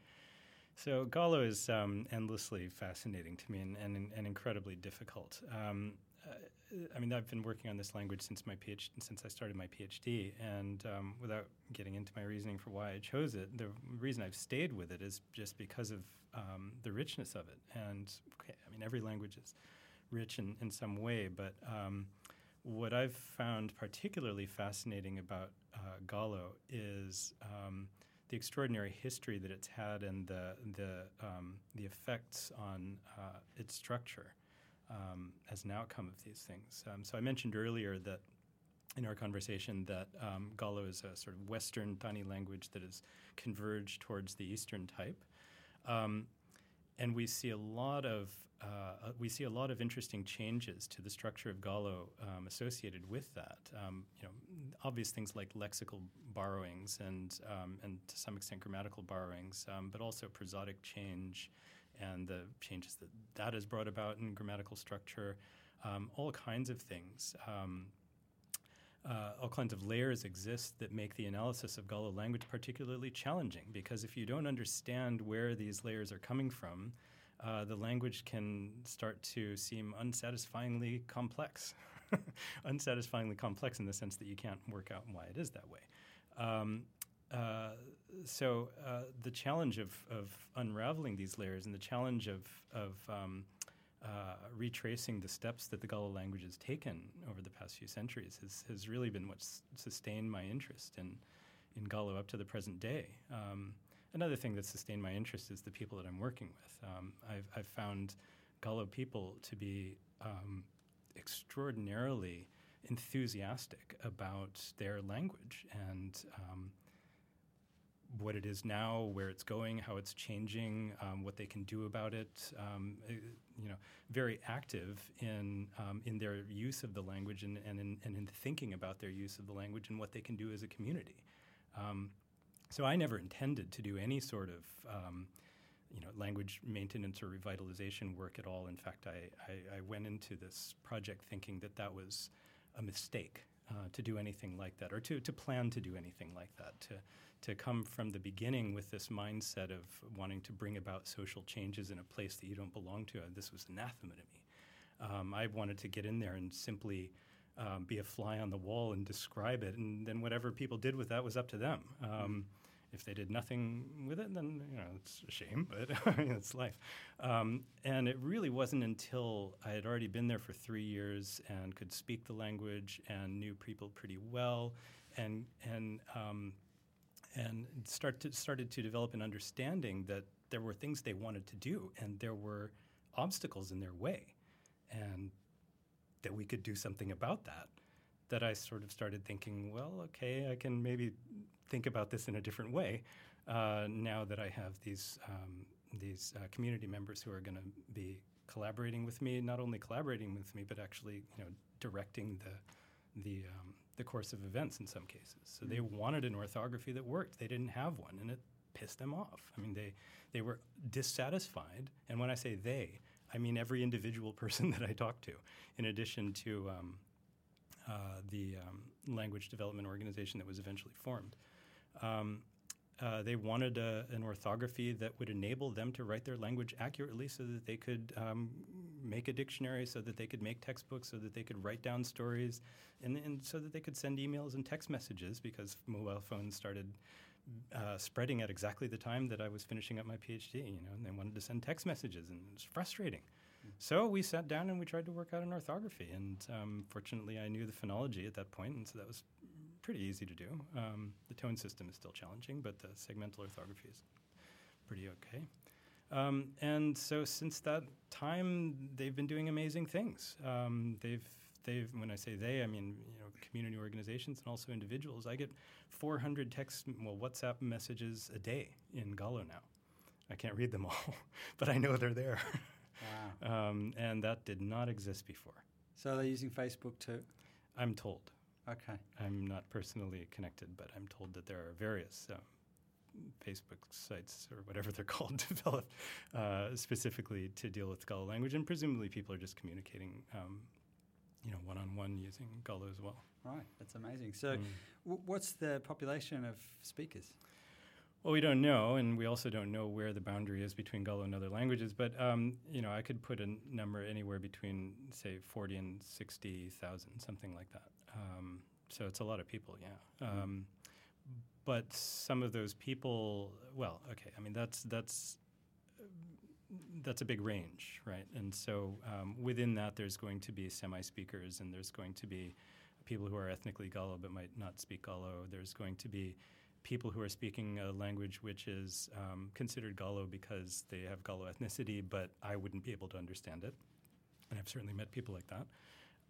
So Galo is um, endlessly fascinating to me and, and, and incredibly difficult. Um, I mean, I've been working on this language since my PhD, since I started my PhD, and um, without getting into my reasoning for why I chose it, the reason I've stayed with it is just because of um, the richness of it. And okay, I mean, every language is rich in, in some way, but um, what I've found particularly fascinating about uh, Galo is um, the extraordinary history that it's had and the the um, the effects on uh, its structure um, as an outcome of these things. Um, so I mentioned earlier that in our conversation that um, Galo is a sort of Western Tani language that has converged towards the Eastern type, um, and we see a lot of uh, we see a lot of interesting changes to the structure of Galo um, associated with that. Um, you know, obvious things like lexical borrowings and um, and to some extent grammatical borrowings, um, but also prosodic change and the changes that that has brought about in grammatical structure. Um, all kinds of things. Um, uh, all kinds of layers exist that make the analysis of Galo language particularly challenging because if you don't understand where these layers are coming from, uh, the language can start to seem unsatisfyingly complex. (laughs) unsatisfyingly complex in the sense that you can't work out why it is that way. Um, uh, so uh, the challenge of, of unraveling these layers and the challenge of, of um, uh, retracing the steps that the Galo language has taken over the past few centuries has, has really been what's sustained my interest in, in Galo up to the present day. Um, Another thing that sustained my interest is the people that I'm working with. Um, I've, I've, found Galo people to be um, extraordinarily enthusiastic about their language and um, what it is now, where it's going, how it's changing, um, what they can do about it. Um, eh, you know, very active in um, in their use of the language and, and, in, and in thinking about their use of the language and what they can do as a community. Um, so I never intended to do any sort of um, you know language maintenance or revitalization work at all. In fact, I, I, I went into this project thinking that that was a mistake uh, to do anything like that, or to, to plan to do anything like that. To to come from the beginning with this mindset of wanting to bring about social changes in a place that you don't belong to. This was anathema to me. Um, I wanted to get in there and simply um, be a fly on the wall and describe it, and then whatever people did with that was up to them. Um, if they did nothing with it, then you know it's a shame, but (laughs) it's life. Um, and it really wasn't until I had already been there for three years and could speak the language and knew people pretty well, and and um, and start to, started to develop an understanding that there were things they wanted to do and there were obstacles in their way, and that we could do something about that. That I sort of started thinking, well, okay, I can maybe think about this in a different way uh, now that I have these um, these uh, community members who are going to be collaborating with me, not only collaborating with me, but actually you know directing the the um, the course of events in some cases. So mm-hmm. they wanted an orthography that worked. They didn't have one, and it pissed them off. I mean, they they were dissatisfied. And when I say they, I mean every individual (laughs) person that I talked to, in addition to um, uh, the um, language development organization that was eventually formed. Um, uh, they wanted a, an orthography that would enable them to write their language accurately so that they could um, make a dictionary, so that they could make textbooks, so that they could write down stories, and, and so that they could send emails and text messages because mobile phones started uh, spreading at exactly the time that I was finishing up my PhD, you know, and they wanted to send text messages, and it was frustrating. Mm-hmm. So we sat down and we tried to work out an orthography, and um, fortunately, I knew the phonology at that point, and so that was pretty easy to do. Um, the tone system is still challenging, but the segmental orthography is pretty okay. Um, and so since that time, they've been doing amazing things. Um, they've they've when I say they, I mean you know community organizations and also individuals. I get 400 text well WhatsApp messages a day in Galo now. I can't read them (laughs) all, but I know they're there. Wow. (laughs) um, and that did not exist before. So they're using Facebook too. I'm told. Okay. I'm not personally connected, but I'm told that there are various uh, Facebook sites or whatever (laughs) they're called (laughs) developed uh, specifically to deal with Galo language, and presumably people are just communicating, um, you know, one on one using Galo as well. Right, that's amazing. So, Mm. w- what's the population of speakers? Well, we don't know, and we also don't know where the boundary is between Galo and other languages. But um, you know, I could put a number anywhere between, say, forty and sixty thousand, something like that. Um, so it's a lot of people, yeah. Mm. Um, but some of those people, well, okay, I mean that's that's that's a big range, right? And so um, within that, there's going to be semi-speakers, and there's going to be people who are ethnically Galo but might not speak Galo. There's going to be people who are speaking a language which is um, considered Galo because they have Galo ethnicity, but I wouldn't be able to understand it. And I've certainly met people like that.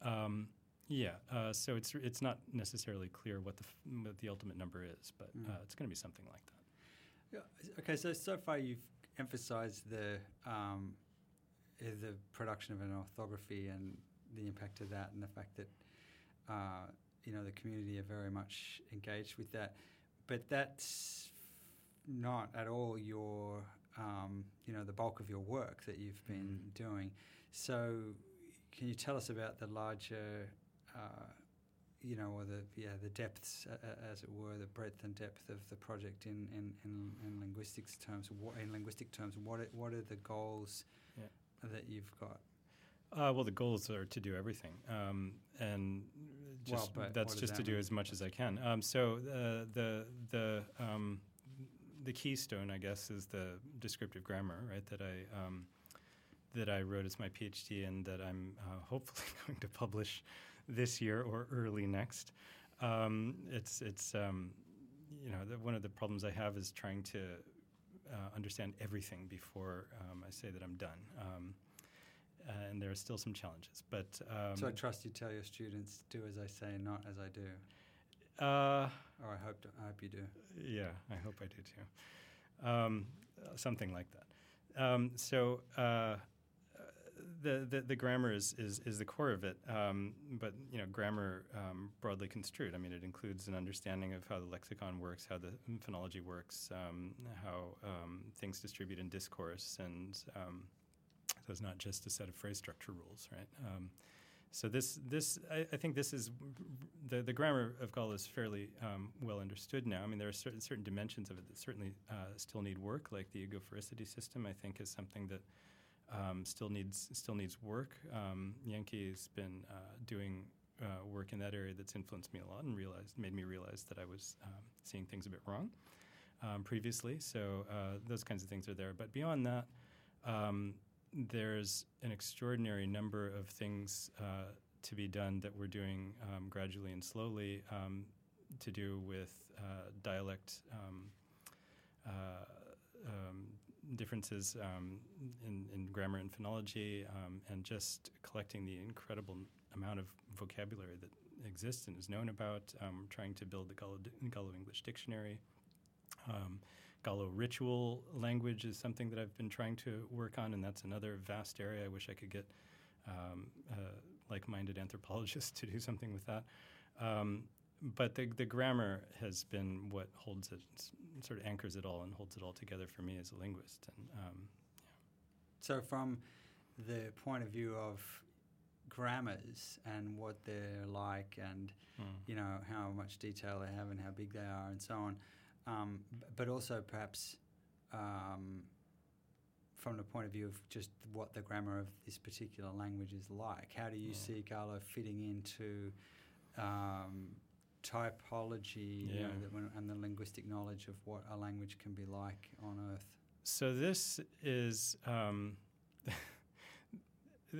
Um, yeah, uh, so it's it's not necessarily clear what the f- what the ultimate number is, but Mm. uh, it's going to be something like that. Yeah, Okay, so so far you've emphasised the um, eh, the production of an orthography and the impact of that, and the fact that uh, you know the community are very much engaged with that. But that's not at all your um, you know the bulk of your work that you've been doing. So can you tell us about the larger uh, you know, or the yeah the depths, uh, as it were, the breadth and depth of the project in in, in, in linguistics terms. What, in linguistic terms, what are, what are the goals Yeah. that you've got? Uh, well, the goals are to do everything, um, and just but that's just that to do as much as I can. Um, so uh, the the um, the keystone, I guess, is the descriptive grammar, right? That I um, that I wrote as my PhD, and that I'm uh, hopefully (laughs) going to publish this year or early next. Um, it's it's um, you know the, one of the problems I have is trying to uh, understand everything before um, I say that I'm done. Um, and there are still some challenges, but um, so I trust you tell your students, do as I say, not as I do. uh, Or I hope to, I hope you do. yeah, I hope I do too. Um, uh, something like that. Um, so uh, the, the grammar is, is is the core of it, um, but you know grammar um, broadly construed. I mean, it includes an understanding of how the lexicon works, how the phonology works, um, how um, things distribute in discourse, and um, so it's not just a set of phrase structure rules, right? Um, so this this I, I think this is the the grammar of Galo is fairly well understood now. I mean, there are certain certain dimensions of it that certainly uh, still need work, like the egophoricity system. I think is something that um, still needs still needs work. Um, Yankee has been uh, doing uh, work in that area that's influenced me a lot and realized made me realize that I was um, seeing things a bit wrong um, previously. So uh, those kinds of things are there. But beyond that, um, there's an extraordinary number of things uh, to be done that we're doing um, gradually and slowly to do with uh, dialect. Um, uh, um, differences um, in, in grammar and phonology, um, and just collecting the incredible amount of vocabulary that exists and is known about. Um, trying to build the Galo, Galo English dictionary. Um, Galo ritual language is something that I've been trying to work on, and that's another vast area. I wish I could get um, uh, like-minded anthropologists (laughs) to do something with that. Um, but the, the grammar has been what holds it, sort of anchors it all and holds it all together for me as a linguist. And um, So from the point of view of grammars and what they're like and mm, you know how much detail they have and how big they are and so on, um, but also perhaps um, from the point of view of just what the grammar of this particular language is like. How do you Yeah. see Galo fitting into um, typology you know, and the linguistic knowledge of what a language can be like on Earth? So this is um, (laughs)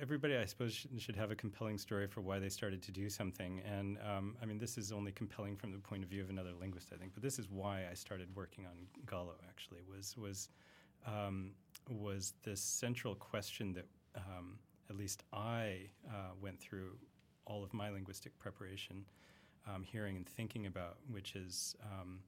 everybody, I suppose, should, should have a compelling story for why they started to do something. And um, I mean, this is only compelling from the point of view of another linguist, I think. But this is why I started working on Galo. Actually, was was um, was this central question that um, at least I uh, went through all of my linguistic preparation, um, hearing and thinking about, which is. Um,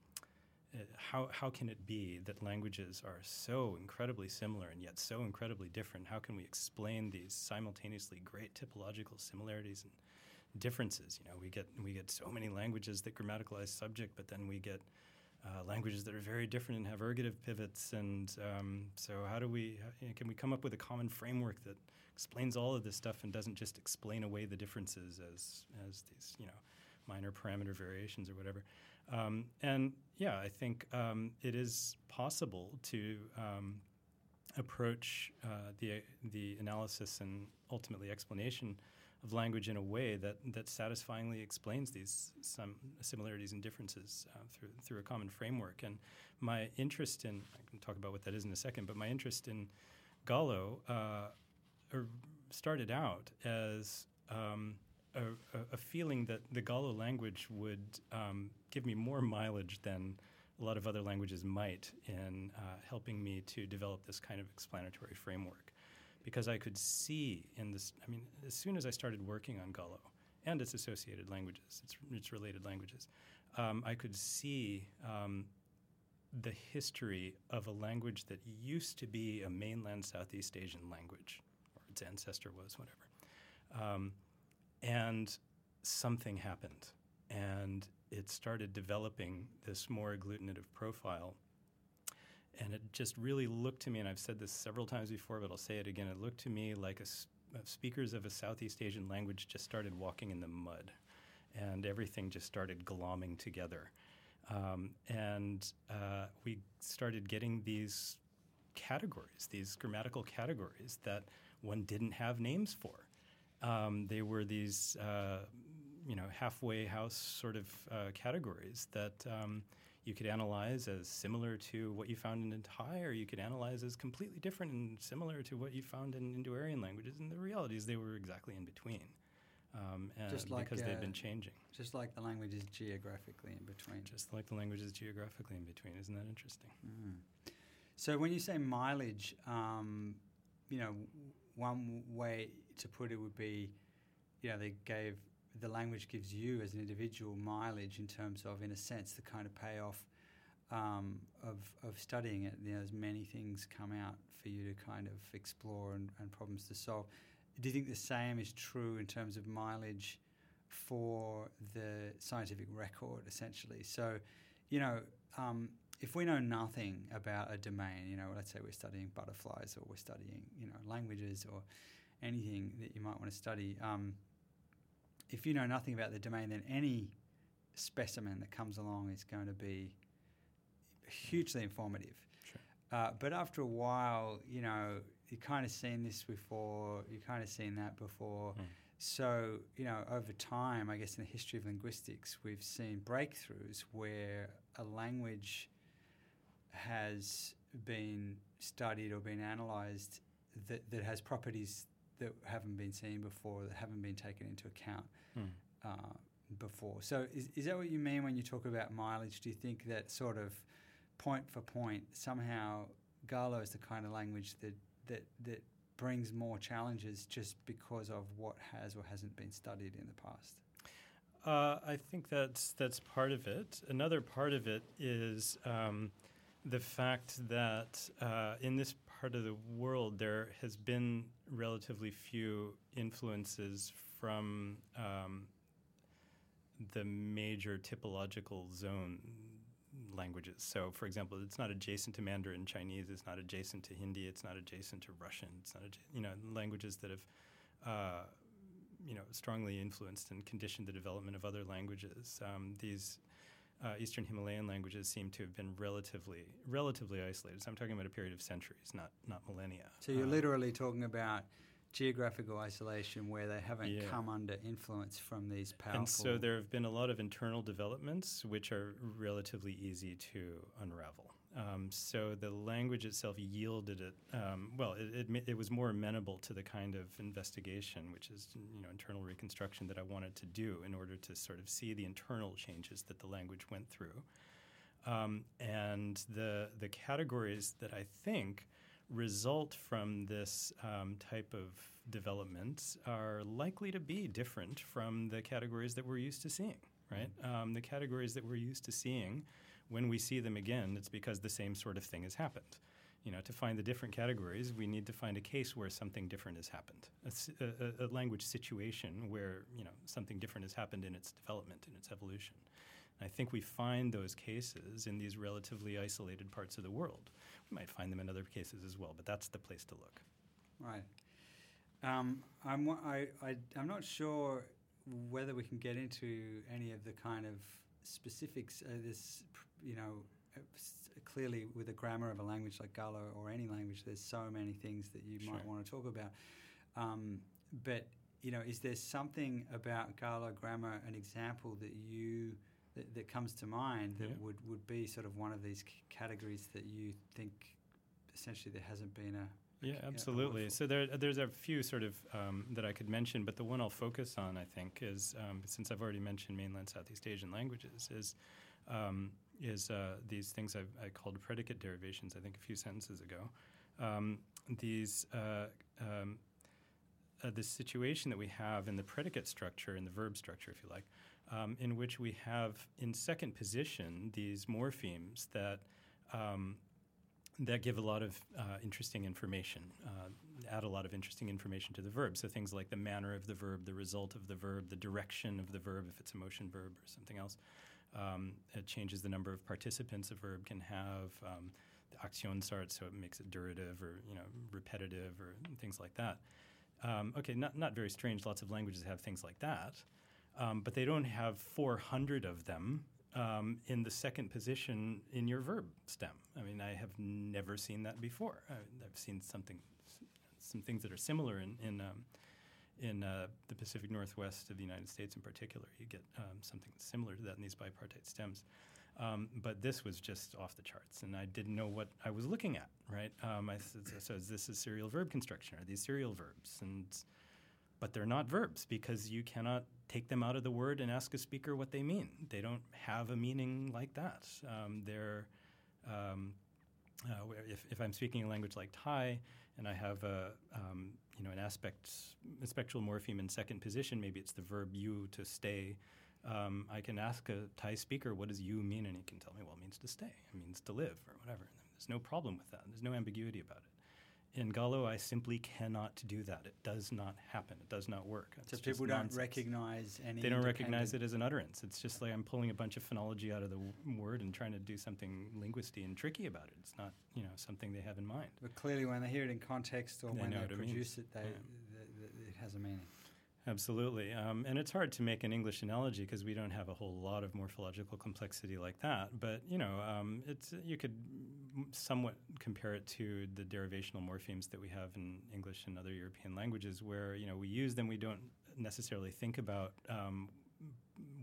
uh, how, how can it be that languages are so incredibly similar and yet so incredibly different? How can we explain these simultaneously great typological similarities and differences? You know, we get we get so many languages that grammaticalize subject, but then we get uh, languages that are very different and have ergative pivots. And um, so, how do we how, can we come up with a common framework that explains all of this stuff and doesn't just explain away the differences as as these you know minor parameter variations or whatever? Um, and yeah, I think um, it is possible to um, approach uh, the the analysis and ultimately explanation of language in a way that, that satisfyingly explains these some similarities and differences uh, through through a common framework. And my interest in I can talk about what that is in a second, but my interest in Galo uh, started out as um, a, a, feeling that the Galo language would um, give me more mileage than a lot of other languages might in uh, helping me to develop this kind of explanatory framework because I could see in this. I mean, as soon as I started working on Galo and its associated languages, its, its related languages, um, I could see um, the history of a language that used to be a mainland Southeast Asian language, its ancestor was, whatever. Um, and something happened, and it started developing this more agglutinative profile and it just really looked to me, and I've said this several times before, but I'll say it again. It looked to me like a, uh, speakers of a Southeast Asian language just started walking in the mud, and everything just started glomming together. Um, and uh, we started getting these categories, these grammatical categories that one didn't have names for. Um, they were these, uh, you know, halfway house sort of uh, categories that. Um, you could analyze as similar to what you found in Thai, or you could analyze as completely different and similar to what you found in Indo-Aryan languages. And the reality is they were exactly in between, um, just like, because uh, they've been changing. Just like the language is geographically in between. Just like the language is geographically in between. Isn't that interesting? Mm. So when you say mileage, um, you know, one way to put it would be, you know, they gave the language gives you as an individual mileage in terms of, in a sense, the kind of payoff um, of, of studying it. You know, there's many things come out for you to kind of explore and, and problems to solve. Do you think the same is true in terms of mileage for the scientific record, essentially? So, you know, um, if we know nothing about a domain, you know, let's say we're studying butterflies or we're studying, you know, languages or anything that you might want to study, um, if you know nothing about the domain, then any specimen that comes along is going to be hugely informative. Sure. Uh, but after a while, you know, you've kind of seen this before, you've kind of seen that before. Mm. So, you know, over time, I guess in the history of linguistics, we've seen breakthroughs where a language has been studied or been analysed that, that has properties that haven't been seen before, that haven't been taken into account mm. uh, before. So, is, is that what you mean when you talk about mileage? Do you think that sort of point for point, somehow Galo is the kind of language that, that, that brings more challenges just because of what has or hasn't been studied in the past? Uh, I think that's that's part of it. Another part of it is um, the fact that uh, in this part of the world, there has been relatively few influences from um, the major typological zone languages. So, for example, it's not adjacent to Mandarin Chinese. It's not adjacent to Hindi. It's not adjacent to Russian. It's not, adja- you know, languages that have, uh, you know, strongly influenced and conditioned the development of other languages. Um, these uh, Eastern Himalayan languages seem to have been relatively relatively isolated. So I'm talking about a period of centuries, not not millennia. So you're um, literally talking about geographical isolation where they haven't yeah. come under influence from these powerful. And so there have been a lot of internal developments which are relatively easy to unravel. Um, so the language itself yielded it. Um, well, it, it, it, was more amenable to the kind of investigation, which is you know internal reconstruction that I wanted to do in order to sort of see the internal changes that the language went through. Um, and the the categories that I think result from this um, type of development are likely to be different from the categories that we're used to seeing. Right, um, the categories that we're used to seing when we see them again, it's because the same sort of thing has happened. You know, to find the different categories, we need to find a case where something different has happened, a, a, a language situation where you know something different has happened in its development, in its evolution. I think we find those cases in these relatively isolated parts of the world. We might find them in other cases as well, but that's the place to look. Right. Um, I'm, I, I, I'm not sure whether we can get into any of the kind of specifics. Uh, this, you know, uh, clearly with the grammar of a language like Galo or any language, there's so many things that you might want to talk about. Um, but you know, is there something about Galo grammar, an example that you that, that comes to mind that Yeah. would, would be sort of one of these c- categories that you think essentially there hasn't been a Yeah, absolutely. So there, there's a few sort of um, that I could mention, but the one I'll focus on, I think, is um, since I've already mentioned mainland Southeast Asian languages, is um, is uh, these things I've, I called predicate derivations. I think a few sentences ago. Um, these uh, um, uh, the situation that we have in the predicate structure, in the verb structure, if you like, um, in which we have in second position these morphemes that um, that give a lot of uh, interesting information, uh, add a lot of interesting information to the verb. So things like the manner of the verb, the result of the verb, the direction of the verb, if it's a motion verb or something else. Um, it changes the number of participants a verb can have. Um, the Aktionsart, so it makes it durative or you know repetitive or things like that. Um, okay, not not very strange. Lots of languages have things like that, um, but they don't have 400 of them um, in the second position in your verb stem. I mean, I have never seen that before. I, I've seen something, some things that are similar in in um, in uh, the Pacific Northwest of the United States, in particular. You get um, something similar to that in these bipartite stems. Um, but this was just off the charts, and I didn't know what I was looking at. Right? Um, I said, so is this a serial verb construction? Are these serial verbs? And but they're not verbs because you cannot take them out of the word and ask a speaker what they mean. They don't have a meaning like that. Um, they're um, uh, if, if I'm speaking a language like Thai and I have a um, you know an aspect spectral morpheme in second position, maybe it's the verb you to stay. Um, I can ask a Thai speaker, "What does you mean?" and he can tell me, "Well, it means to stay. It means to live, or whatever." There's no problem with that. There's no ambiguity about it. In Galo, I simply cannot do that. It does not happen. It does not work. So It's just people don't nonsense. recognize any. They don't recognize it as an utterance. It's just like I'm pulling a bunch of phonology out of the w- word and trying to do something linguisty and tricky about it. It's not, you know, something they have in mind. But clearly, when they hear it in context or They when they it means. produce it, they, Yeah. th- th- it has a meaning. Absolutely. Um, and it's hard to make an English analogy because we don't have a whole lot of morphological complexity like that. But, you know, um, it's, you could somewhat compare it to the derivational morphemes that we have in English and other European languages where, you know, we use them, we don't necessarily think about um,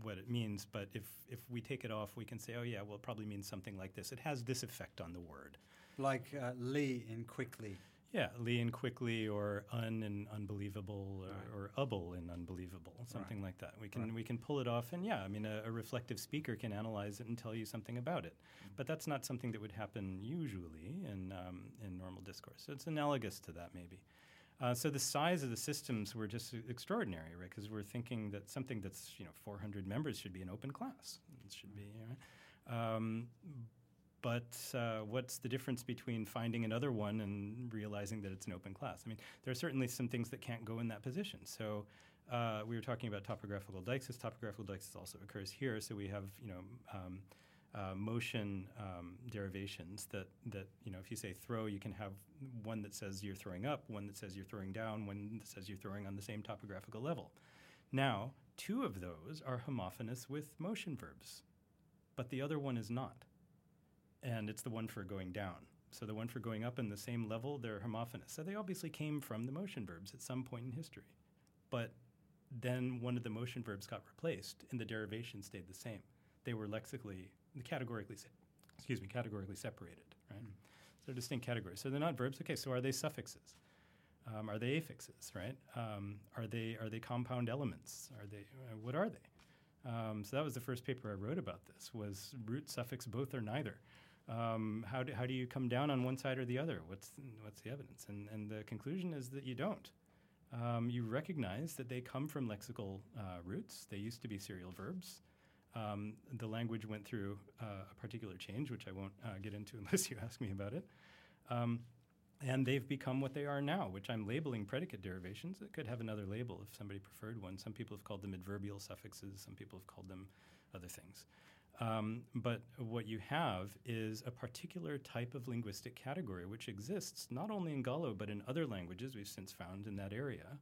what it means. But if, if we take it off, we can say, oh, yeah, well, it probably means something like this. It has this effect on the word. Like uh, Lee in quickly. Yeah, Lee and quickly, or un and unbelievable, or, Right. or ubble and unbelievable, something like that. We can Right. we can pull it off, and yeah, I mean, a, a reflective speaker can analyze it and tell you something about it, but that's not something that would happen usually in um, in normal discourse. So it's analogous to that, maybe. Uh, so the size of the systems were just extraordinary, right? Because we're thinking that something that's you know 400 members should be an open class. It should be, you know, um, but uh, what's the difference between finding another one and realizing that it's an open class? I mean, there are certainly some things that can't go in that position. So uh, we were talking about topographical deixis. Topographical deixis also occurs here. So we have, you know, um, uh, motion um, derivations that, that, you know, if you say throw, you can have one that says you're throwing up, one that says you're throwing down, one that says you're throwing on the same topographical level. Now, two of those are homophonous with motion verbs, but the other one is not and it's the one for going down. So the one for going up in the same level, they're homophonous. So they obviously came from the motion verbs at some point in history. But then one of the motion verbs got replaced and the derivation stayed the same. They were lexically, categorically, excuse me, categorically separated, right? So they're distinct categories. So they're not verbs. Okay, so are they suffixes? Um, are they affixes, right? Um, are they are they compound elements? Are they uh, what are they? Um, so that was the first paper I wrote about this was root suffix both or neither. Um, how, do, how do you come down on one side or the other? What's, what's the evidence? And, and the conclusion is that you don't. Um, you recognize that they come from lexical uh, roots. They used to be serial verbs. Um, the language went through uh, a particular change, which I won't uh, get into (laughs) unless you ask me about it. Um, and they've become what they are now, which I'm labeling predicate derivations. It could have another label if somebody preferred one. Some people have called them adverbial suffixes, some people have called them other things. Um, but what you have is a particular type of linguistic category which exists not only in Galo but in other languages we've since found in that area.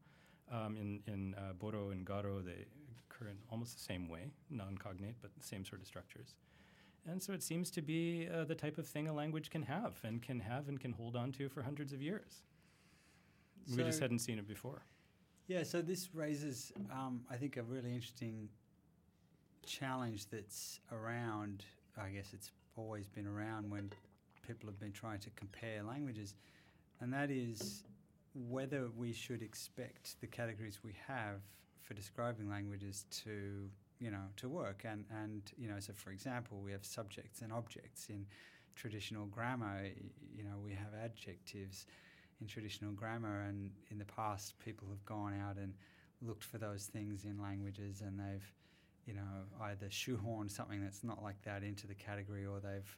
Um, in in uh, Bodo and Garo, they occur in almost the same way, non cognate, but the same sort of structures. And so it seems to be uh, the type of thing a language can have and can have and can hold on to for hundreds of years. we just hadn't seen it before. Yeah, so this raises, um, I think, a really interesting challenge that's around. I guess it's always been around when people have been trying to compare languages, and that is whether we should expect the categories we have for describing languages to, you know, to work. And and you know, so for example, we have subjects and objects in traditional grammar. You know, we have adjectives in traditional grammar, and in the past, people have gone out and looked for those things in languages, and they've, you know, either shoehorned something that's not like that into the category, or they've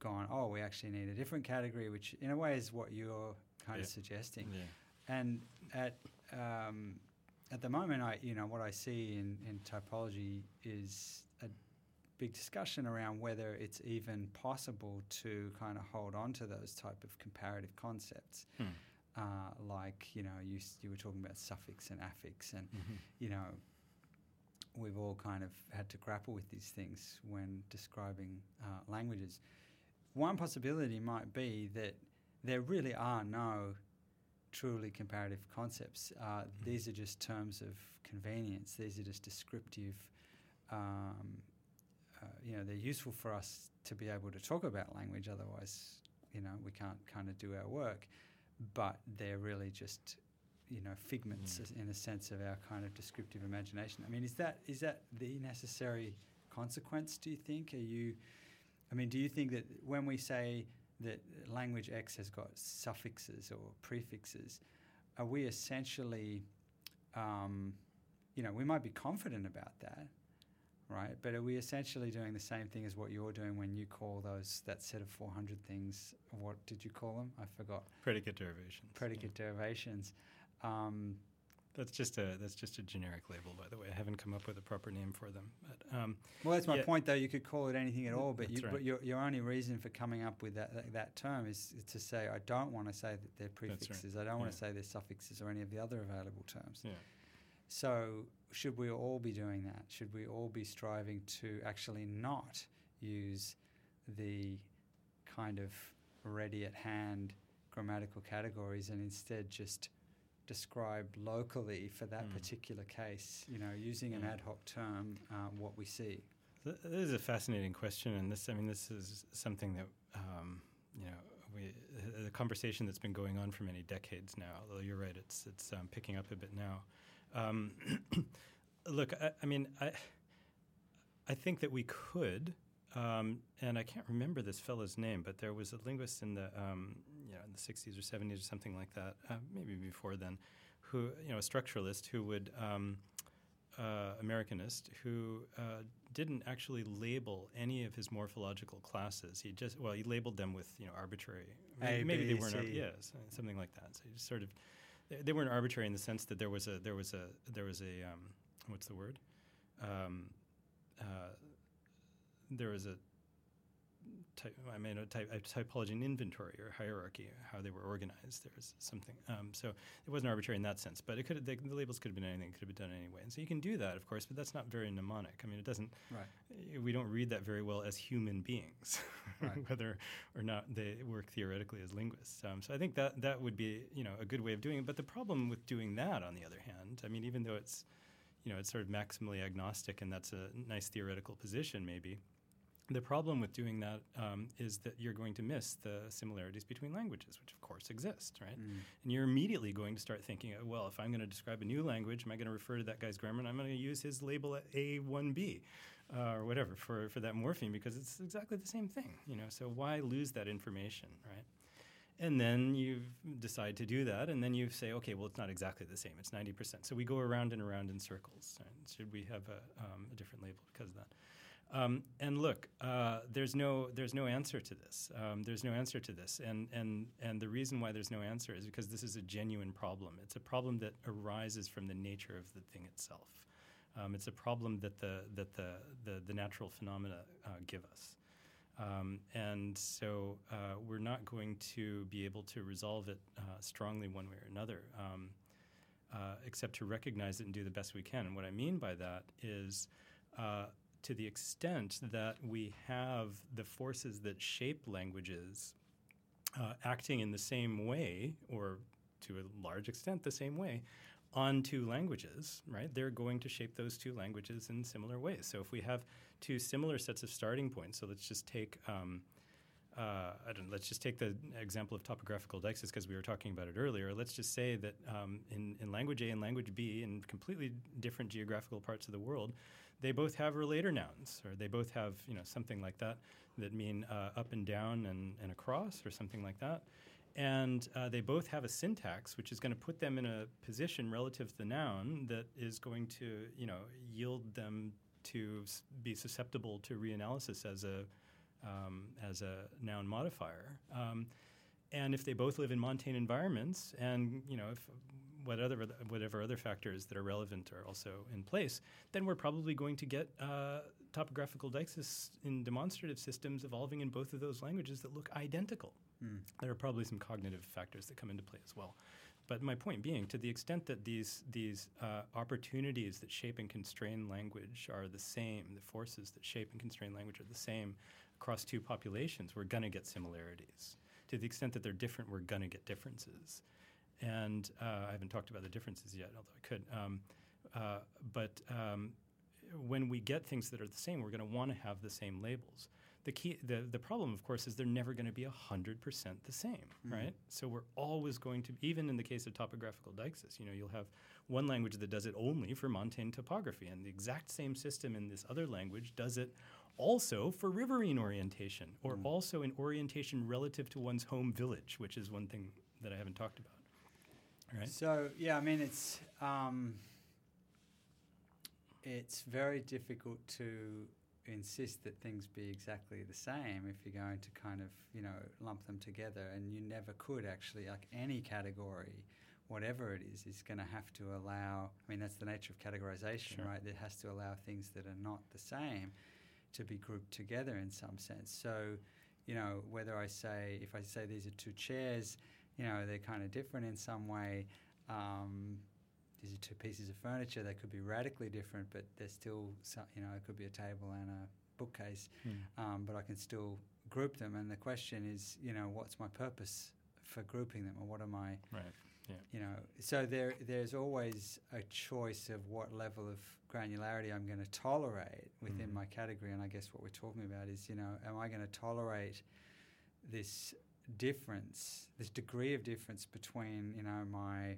gone, oh, we actually need a different category, which in a way is what you're kind Yeah. of suggesting. Yeah. And at um, at the moment, I you know what I see in, in typology is a big discussion around whether it's even possible to kind of hold on to those type of comparative concepts, Hmm. uh, like you know you you were talking about suffix and affix, and Mhm. you know we've all kind of had to grapple with these things when describing uh, languages. One possibility might be that there really are no truly comparative concepts. Uh, These are just terms of convenience. These are just descriptive. Um, uh, you know, they're useful for us to be able to talk about language. Otherwise, you know, we can't kind of do our work. But they're really just, you know, figments Mm. in a sense of our kind of descriptive imagination. I mean, is that is that the necessary consequence? Do you think? Are you? I mean, do you think that when we say that language X has got suffixes or prefixes, are we essentially, um, you know, we might be confident about that, right? But are we essentially doing the same thing as what you're doing when you call those that set of 400 things? What did you call them? I forgot. Predicate derivations. yeah. Predicate derivations. Um, That's just a that's just a generic label, by the way. I haven't come up with a proper name for them. But um, well, that's my Yeah. point, though. You could call it anything at all, but you, right. but your, your only reason for coming up with that that, that term is to say I don't want to say that they're right. prefixes. I don't want to say they're suffixes or any of the other available terms. yeah. So, should we all be doing that? Should we all be striving to actually not use the kind of ready at hand grammatical categories and instead just describe locally for that Mm. particular case, you know, using an ad hoc term, uh, what we see? This is a fascinating question, and this, I mean, this is something that, um, you know, we, the conversation that's been going on for many decades now, although you're right, it's, it's um, picking up a bit now. Um, (clears throat) look, I, I mean, I, I think that we could, um, and I can't remember this fellow's name, but there was a linguist in the, um, you know, in the 60s or 70s or something like that, uh, maybe before then, who, you know, a structuralist who would, um, uh, Americanist who uh, didn't actually label any of his morphological classes. He just well, he labeled them with you know arbitrary. A, maybe they weren't. yes, something like that. So he just sort of they, they weren't arbitrary in the sense that there was a there was a there was a um, what's the word? Um, uh, there was a I mean, a, type, a typology and inventory or hierarchy, how they were organized. There was something. Um, so it wasn't arbitrary in that sense, but it could the, the labels could have been anything. It could have been done anyway. And so you can do that, of course, but that's not very mnemonic. I mean, it doesn't. Right. We don't read that very well as human beings, (laughs) Right. whether or not they work theoretically as linguists. Um, so I think that that would be you know a good way of doing it. But the problem with doing that, on the other hand, I mean, even though it's you know it's sort of maximally agnostic, and that's a nice theoretical position, maybe. The problem with doing that um, is that you're going to miss the similarities between languages, which of course exist, right? Mm. And you're immediately going to start thinking, uh, well, if I'm going to describe a new language, am I going to refer to that guy's grammar and I'm going to use his label at A1B uh, or whatever for, for that morpheme because it's exactly the same thing, you know? So why lose that information, right? And then you decide to do that, and then you say, okay, well, it's not exactly the same. It's 90%. So we go around and around in circles. Right? Should we have a, um, a different label because of that? Um, and look, uh, there's no there's no answer to this. Um, there's no answer to this, and and and the reason why there's no answer is because this is a genuine problem. It's a problem that arises from the nature of the thing itself. Um, it's a problem that the that the the, the natural phenomena uh, give us. Um, and so uh, we're not going to be able to resolve it uh, strongly one way or another, um, uh, except to recognize it and do the best we can. And what I mean by that is uh, to the extent that we have the forces that shape languages uh, acting in the same way, or to a large extent the same way, on two languages, right? They're going to shape those two languages in similar ways. So if we have two similar sets of starting points, so let's just take. Um, uh, I don't. Let's just take the example of topographical deixis because we were talking about it earlier. Let's just say that um, in, in language A and language B, in completely different geographical parts of the world, they both have relator nouns, or they both have you know something like that that mean uh, up and down and, and across, or something like that. And uh, they both have a syntax, which is going to put them in a position relative to the noun that is going to, you know, yield them to be susceptible to reanalysis as a um, as a noun modifier. Um, and if they both live in montane environments, and you know, if whatever whatever other factors that are relevant are also in place, then we're probably going to get uh, topographical deixis in demonstrative systems evolving in both of those languages that look identical. Mm. There are probably some cognitive factors that come into play as well. But my point being, to the extent that these these uh, opportunities that shape and constrain language are the same, the forces that shape and constrain language are the same across two populations, we're going to get similarities. To the extent that they're different, we're going to get differences. And uh, I haven't talked about the differences yet, although I could. Um, uh, but um, when we get things that are the same, we're going to want to have the same labels. The key, the, the problem, of course, is they're never going to be hundred percent the same, Mhm. right? So we're always going to, even in the case of topographical deixis, you know, you'll have one language that does it only for montane topography, and the exact same system in this other language does it also for riverine orientation, or Mm. also in orientation relative to one's home village, which is one thing that I haven't talked about. Right? So yeah, I mean it's um, it's very difficult to insist that things be exactly the same if you're going to kind of you know lump them together, and you never could actually like any category. Whatever it is, is going to have to allow. I mean, that's the nature of categorization, Sure. right? It has to allow things that are not the same to be grouped together in some sense. So, you know, whether I say, if I say these are two chairs, you know, they're kind of different in some way. Um, these are two pieces of furniture. They could be radically different, but they're still, you know, it could be a table and a bookcase, Hmm. um, but I can still group them. And the question is, you know, what's my purpose for grouping them, or what am I, Right. you know? So there, there's always a choice of what level of granularity I'm going to tolerate within Mhm. my category. And I guess what we're talking about is, you know, am I going to tolerate this difference, this degree of difference between, you know, my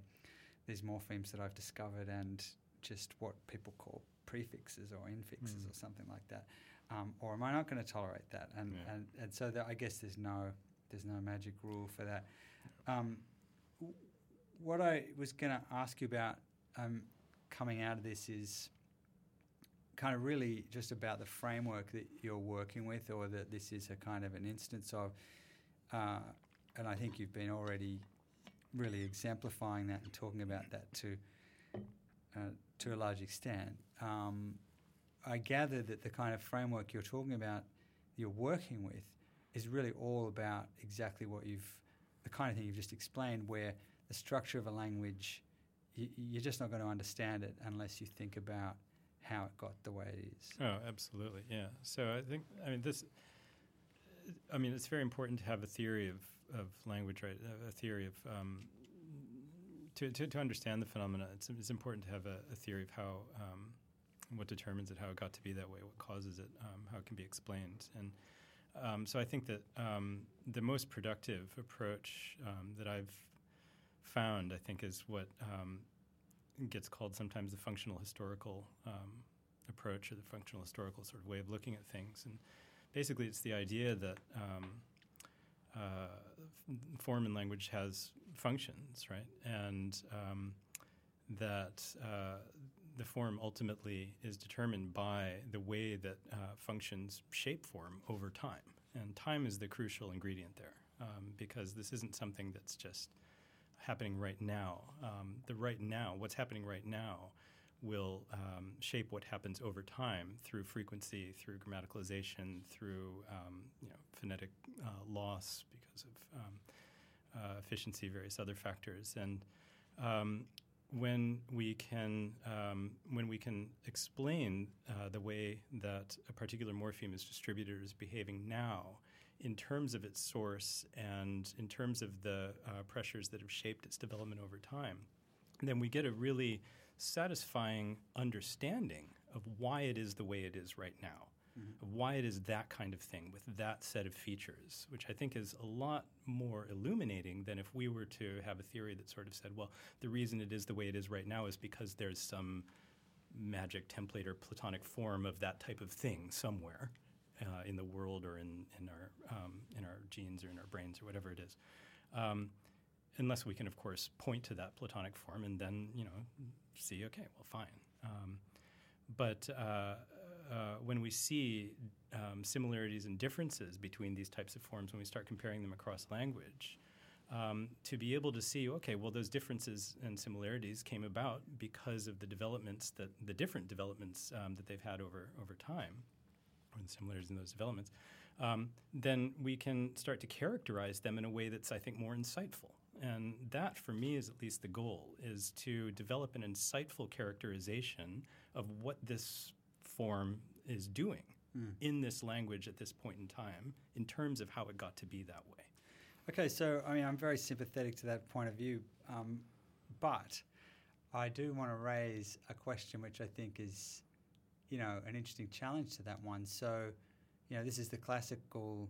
these morphemes that I've discovered and just what people call prefixes or infixes Mm. or something like that, um, or am I not going to tolerate that? And Yeah. and, and so that I guess there's no there's no magic rule for that. Um, what I was going to ask you about um, coming out of this is kind of really just about the framework that you're working with, or that this is a kind of an instance of. Uh, and I think you've been already really exemplifying that and talking about that to uh, to a large extent. Um, I gather that the kind of framework you're talking about, you're working with, is really all about exactly what you've, the kind of thing you've just explained, where the structure of a language, y- you're just not going to understand it unless you think about how it got the way it is. Oh, absolutely. Yeah. So I think, I mean, this, I mean, it's very important to have a theory of, of language, right? A- theory of, um, to, to, to understand the phenomena, it's, it's important to have a, a theory of how, um, what determines it, how it got to be that way, what causes it, um, how it can be explained. And um, so I think that um, the most productive approach um, that I've found, I think, is what gets called sometimes the functional historical approach or the functional historical sort of way of looking at things. And basically, it's the idea that um, uh, form in language has functions, right? And um, that uh, the form ultimately is determined by the way that uh, functions shape form over time. And time is the crucial ingredient there um, because this isn't something that's just happening right now. Um, the right now, what's happening right now, will um, shape what happens over time through frequency, through grammaticalization, through um, you know, phonetic uh, loss because of um, uh, efficiency, various other factors, and um, when we can um, when we can explain uh, the way that a particular morpheme is distributed is behaving now in terms of its source and in terms of the uh, pressures that have shaped its development over time, then we get a really satisfying understanding of why it is the way it is right now, mm-hmm. why it is that kind of thing with that set of features, which I think is a lot more illuminating than if we were to have a theory that sort of said, well, the reason it is the way it is right now is because there's some magic template or platonic form of that type of thing somewhere. Uh, in the world, or in, in our um, in our genes, or in our brains, or whatever it is, um, unless we can, of course, point to that platonic form and then you know see, okay, well, fine. Um, but uh, uh, when we see um, similarities and differences between these types of forms, when we start comparing them across language, um, to be able to see, okay, well, those differences and similarities came about because of the developments that the different developments um, that they've had over over time, or the similarities in those developments. Um, then we can start to characterize them in a way that's, I think, more insightful. And that, for me, is at least the goal, is to develop an insightful characterization of what this form is doing mm. in this language at this point in time in terms of how it got to be that way. Okay, so I mean, I'm very sympathetic to that point of view, um, but I do want to raise a question which I think is, you know, an interesting challenge to that one. So, you know, this is the classical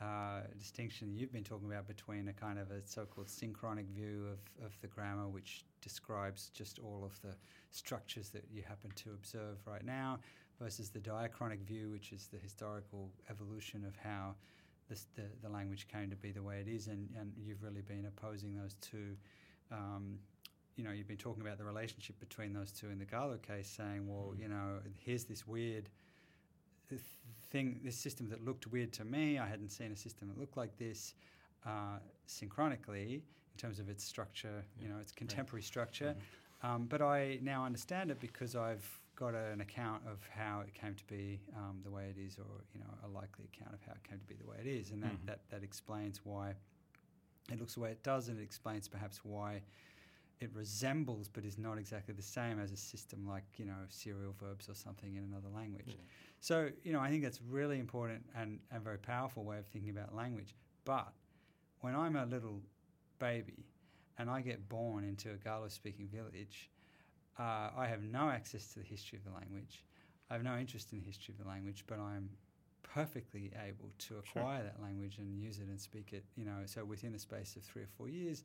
uh, distinction you've been talking about between a kind of a so-called synchronic view of, of the grammar, which describes just all of the structures that you happen to observe right now, versus the diachronic view, which is the historical evolution of how this, the, the language came to be the way it is. And, and you've really been opposing those two. Um, you know, you've been talking about the relationship between those two in the Galo case, saying, well, mm. you know, here's this weird thing, this system that looked weird to me. I hadn't seen a system that looked like this uh, synchronically in terms of its structure, yeah. you know, its contemporary right. structure. Mm-hmm. Um, but I now understand it because I've got an account of how it came to be um, the way it is, or you know, a likely account of how it came to be the way it is, and that, mm-hmm. that, that explains why it looks the way it does, and it explains perhaps why it resembles but is not exactly the same as a system like you know serial verbs or something in another language. Yeah. So, you know, I think that's really important and a very powerful way of thinking about language. But when I'm a little baby and I get born into a Galo speaking village, uh, I have no access to the history of the language. I have no interest in the history of the language, but I'm perfectly able to acquire sure. that language and use it and speak it, you know, so within the space of three or four years,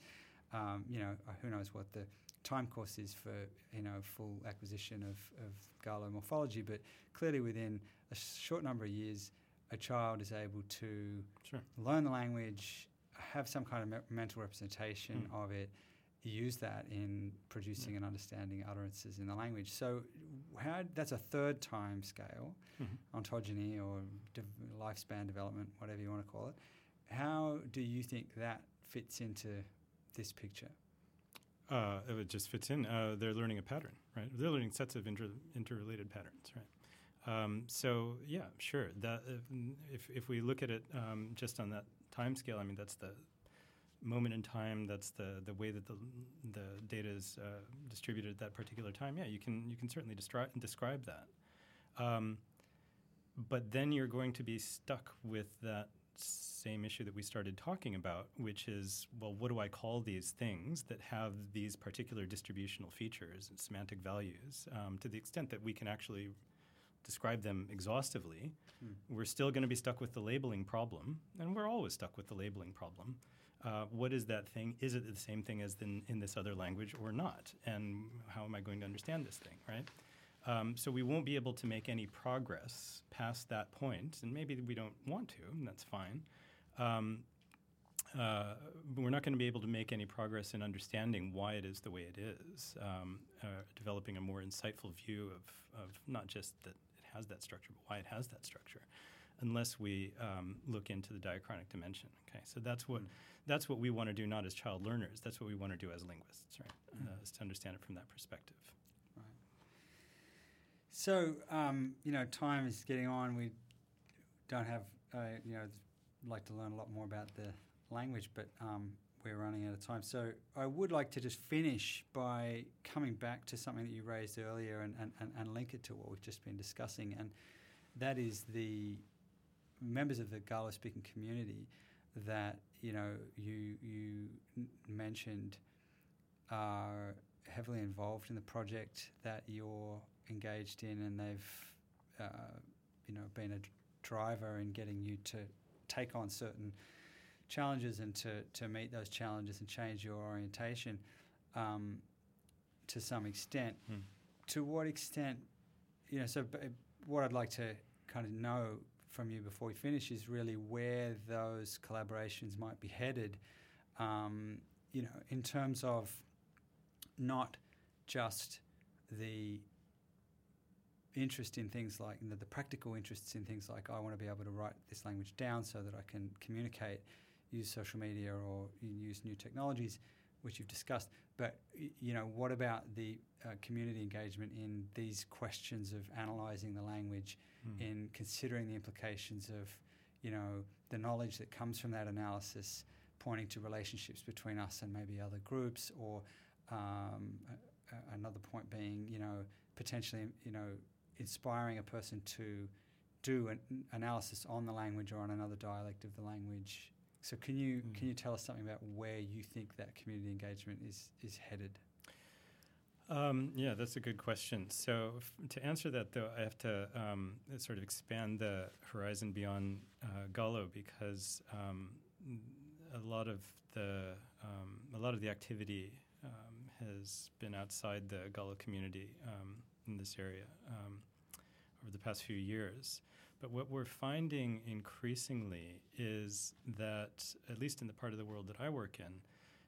um, you know, who knows what the time course is for you know full acquisition of, of Galo morphology, but clearly within a short number of years, a child is able to sure. learn the language, have some kind of me- mental representation mm. of it, use that in producing and understanding utterances in the language. So, how that's a third time scale, mm-hmm. ontogeny or de- lifespan development, whatever you want to call it. How do you think that fits into this picture? Uh, it just fits in. Uh, they're learning a pattern, right? They're learning sets of inter- interrelated patterns, right? Um, so yeah, sure. That if if we look at it um, just on that time scale, I mean that's the moment in time. That's the the way that the the data is uh, distributed at that particular time. Yeah, you can you can certainly destri- describe that. Um, but then you're going to be stuck with that same issue that we started talking about, which is, well, what do I call these things that have these particular distributional features and semantic values um, to the extent that we can actually describe them exhaustively, hmm. we're still going to be stuck with the labeling problem, and we're always stuck with the labeling problem. Uh, what is that thing? Is it the same thing as in, in this other language or not? And how am I going to understand this thing, right? Um, so we won't be able to make any progress past that point, and maybe we don't want to, and that's fine. Um, uh, we're not going to be able to make any progress in understanding why it is the way it is, um, uh, developing a more insightful view of, of not just that it has that structure, but why it has that structure, unless we um, look into the diachronic dimension. Okay, so that's what mm. that's what we want to do, not as child learners. That's what we want to do as linguists, right? Mm. Uh, is to understand it from that perspective. So, um, you know, time is getting on. We don't have, uh, you know, like to learn a lot more about the language, but um, we're running out of time. So, I would like to just finish by coming back to something that you raised earlier and, and, and, and link it to what we've just been discussing. And that is the members of the Galo speaking community that, you know, you, you mentioned are heavily involved in the project that you're engaged in, and they've, uh, you know, been a driver in getting you to take on certain challenges and to, to meet those challenges and change your orientation um, to some extent. Hmm. To what extent, you know, so b- what I'd like to kind of know from you before we finish is really where those collaborations might be headed, um, you know, in terms of not just the interest in things like the, the practical interests in things like I want to be able to write this language down so that I can communicate, use social media or use new technologies, which you've discussed. But you know, what about the uh, community engagement in these questions of analysing the language, Hmm. in considering the implications of, you know, the knowledge that comes from that analysis, pointing to relationships between us and maybe other groups, or um, another point being, you know, potentially, you know, inspiring a person to do an analysis on the language or on another dialect of the language. So, can you Mm. can you tell us something about where you think that community engagement is is headed? Um, yeah, that's a good question. So, f- to answer that, though, I have to um, sort of expand the horizon beyond uh, Galo because um, a lot of the um, a lot of the activity um, has been outside the Galo community um, in this area um, over the past few years. But what we're finding increasingly is that, at least in the part of the world that I work in,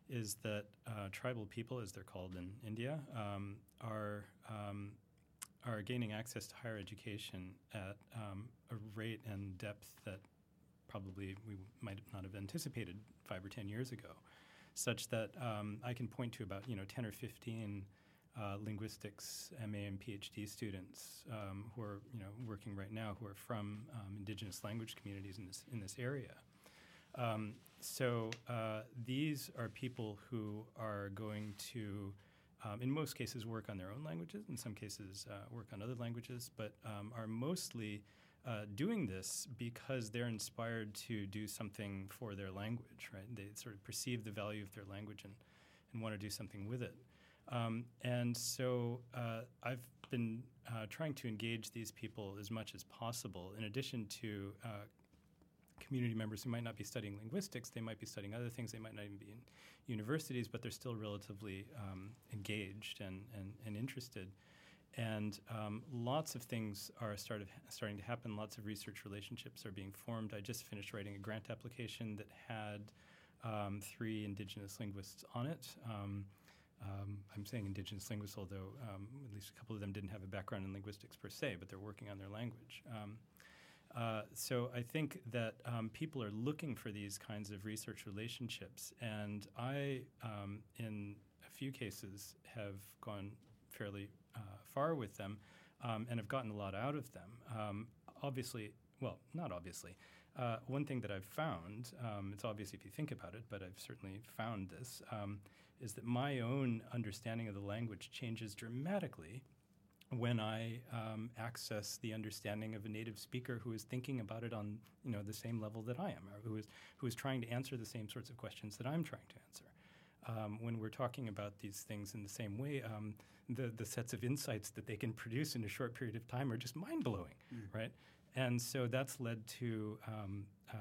is that uh, tribal people, as they're called in India, um, are um, are gaining access to higher education at um, a rate and depth that probably we might not have anticipated five or ten years ago, such that um, I can point to about you know ten or fifteen. Uh, linguistics MA and PhD students um, who are you know working right now who are from um, indigenous language communities in this in this area. Um, so uh, these are people who are going to, um, in most cases, work on their own languages. In some cases, uh, work on other languages, but um, are mostly uh, doing this because they're inspired to do something for their language. Right? They sort of perceive the value of their language and and want to do something with it. Um, and so uh, I've been uh, trying to engage these people as much as possible, in addition to uh, community members who might not be studying linguistics, they might be studying other things, they might not even be in universities, but they're still relatively um, engaged and, and, and interested. And um, lots of things are started, starting to happen. Lots of research relationships are being formed. I just finished writing a grant application that had um, three Indigenous linguists on it. Um, um, I'm saying Indigenous linguists, although um, at least a couple of them didn't have a background in linguistics per se, but they're working on their language. Um, uh, so I think that um, people are looking for these kinds of research relationships, and I, um, in a few cases, have gone fairly uh, far with them, um, and have gotten a lot out of them. Obviously, well, not obviously. Uh, one thing that I've found, um, it's obvious if you think about it, but I've certainly found this, um, is that my own understanding of the language changes dramatically when I um, access the understanding of a native speaker who is thinking about it on you know the same level that I am, or who is who is trying to answer the same sorts of questions that I'm trying to answer. Um, when we're talking about these things in the same way, um, the the sets of insights that they can produce in a short period of time are just mind blowing, Mm. right? And so that's led to um, uh,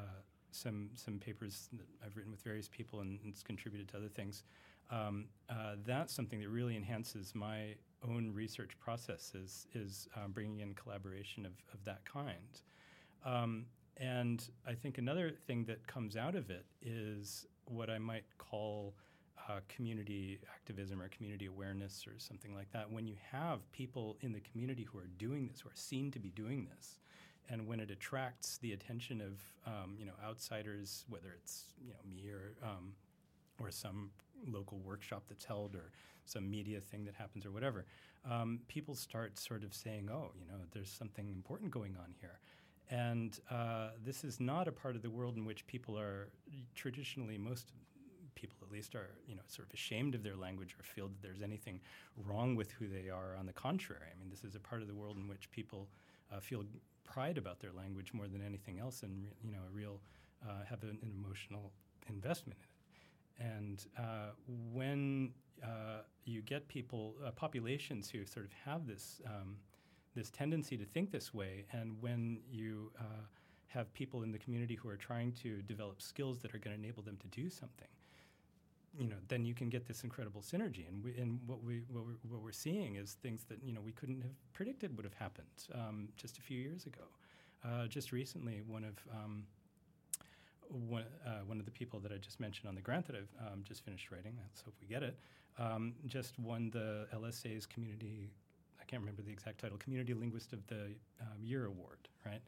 some some papers that I've written with various people, and, and it's contributed to other things. Um, uh, that's something that really enhances my own research process is, is um, bringing in collaboration of, of that kind. Um, and I think another thing that comes out of it is what I might call uh, community activism or community awareness or something like that. When you have people in the community who are doing this, who are seen to be doing this, and when it attracts the attention of um, you know outsiders, whether it's you know me or um, or some local workshop that's held or some media thing that happens or whatever, um, people start sort of saying, oh, you know, there's something important going on here. And uh, this is not a part of the world in which people are traditionally, most people at least, are you know sort of ashamed of their language or feel that there's anything wrong with who they are. On the contrary, I mean, this is a part of the world in which people uh, feel pride about their language more than anything else, and you know, a real uh, have an, an, emotional investment in. And uh, when uh, you get people, uh, populations who sort of have this um, this tendency to think this way. And when you uh, have people in the community who are trying to develop skills that are going to enable them to do something, you know, then you can get this incredible synergy. And, we, and what, we, what, we're, what we're seeing is things that, you know, we couldn't have predicted would have happened um, just a few years ago. Uh, just recently, one of um, one, uh, one of the people that I just mentioned on the grant that I've um, just finished writing, let's hope we get it, um, just won the LSA's Community I can't remember the exact title, Community Linguist of the um, Year Award, right?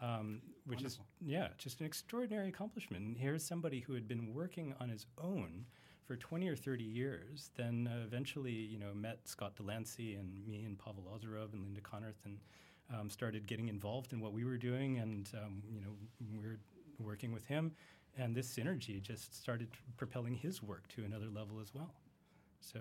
Um, which Wonderful. is yeah, just an extraordinary accomplishment. And here's somebody who had been working on his own for 20 or 30 years, then uh, eventually, you know, met Scott DeLancey and me and Pavel Ozerov and Linda Konnerth and um, started getting involved in what we were doing. And, um, you know, we were working with him. And this synergy just started propelling his work to another level as well. So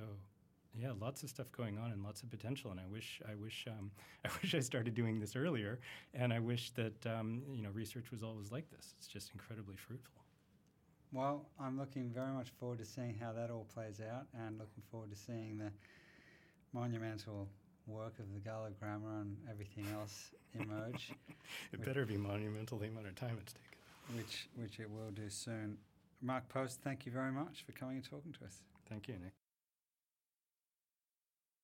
yeah, lots of stuff going on and lots of potential. And I wish, I wish, um, (laughs) I wish I started doing this earlier. And I wish that um, you know research was always like this. It's just incredibly fruitful. Well, I'm looking very much forward to seeing how that all plays out, and looking forward to seeing the monumental work of the Galo grammar and everything else (laughs) emerge. it better be monumental the amount of time it's taken. Which, which it will do soon. Mark Post, thank you very much for coming and talking to us. Thank you, Nick.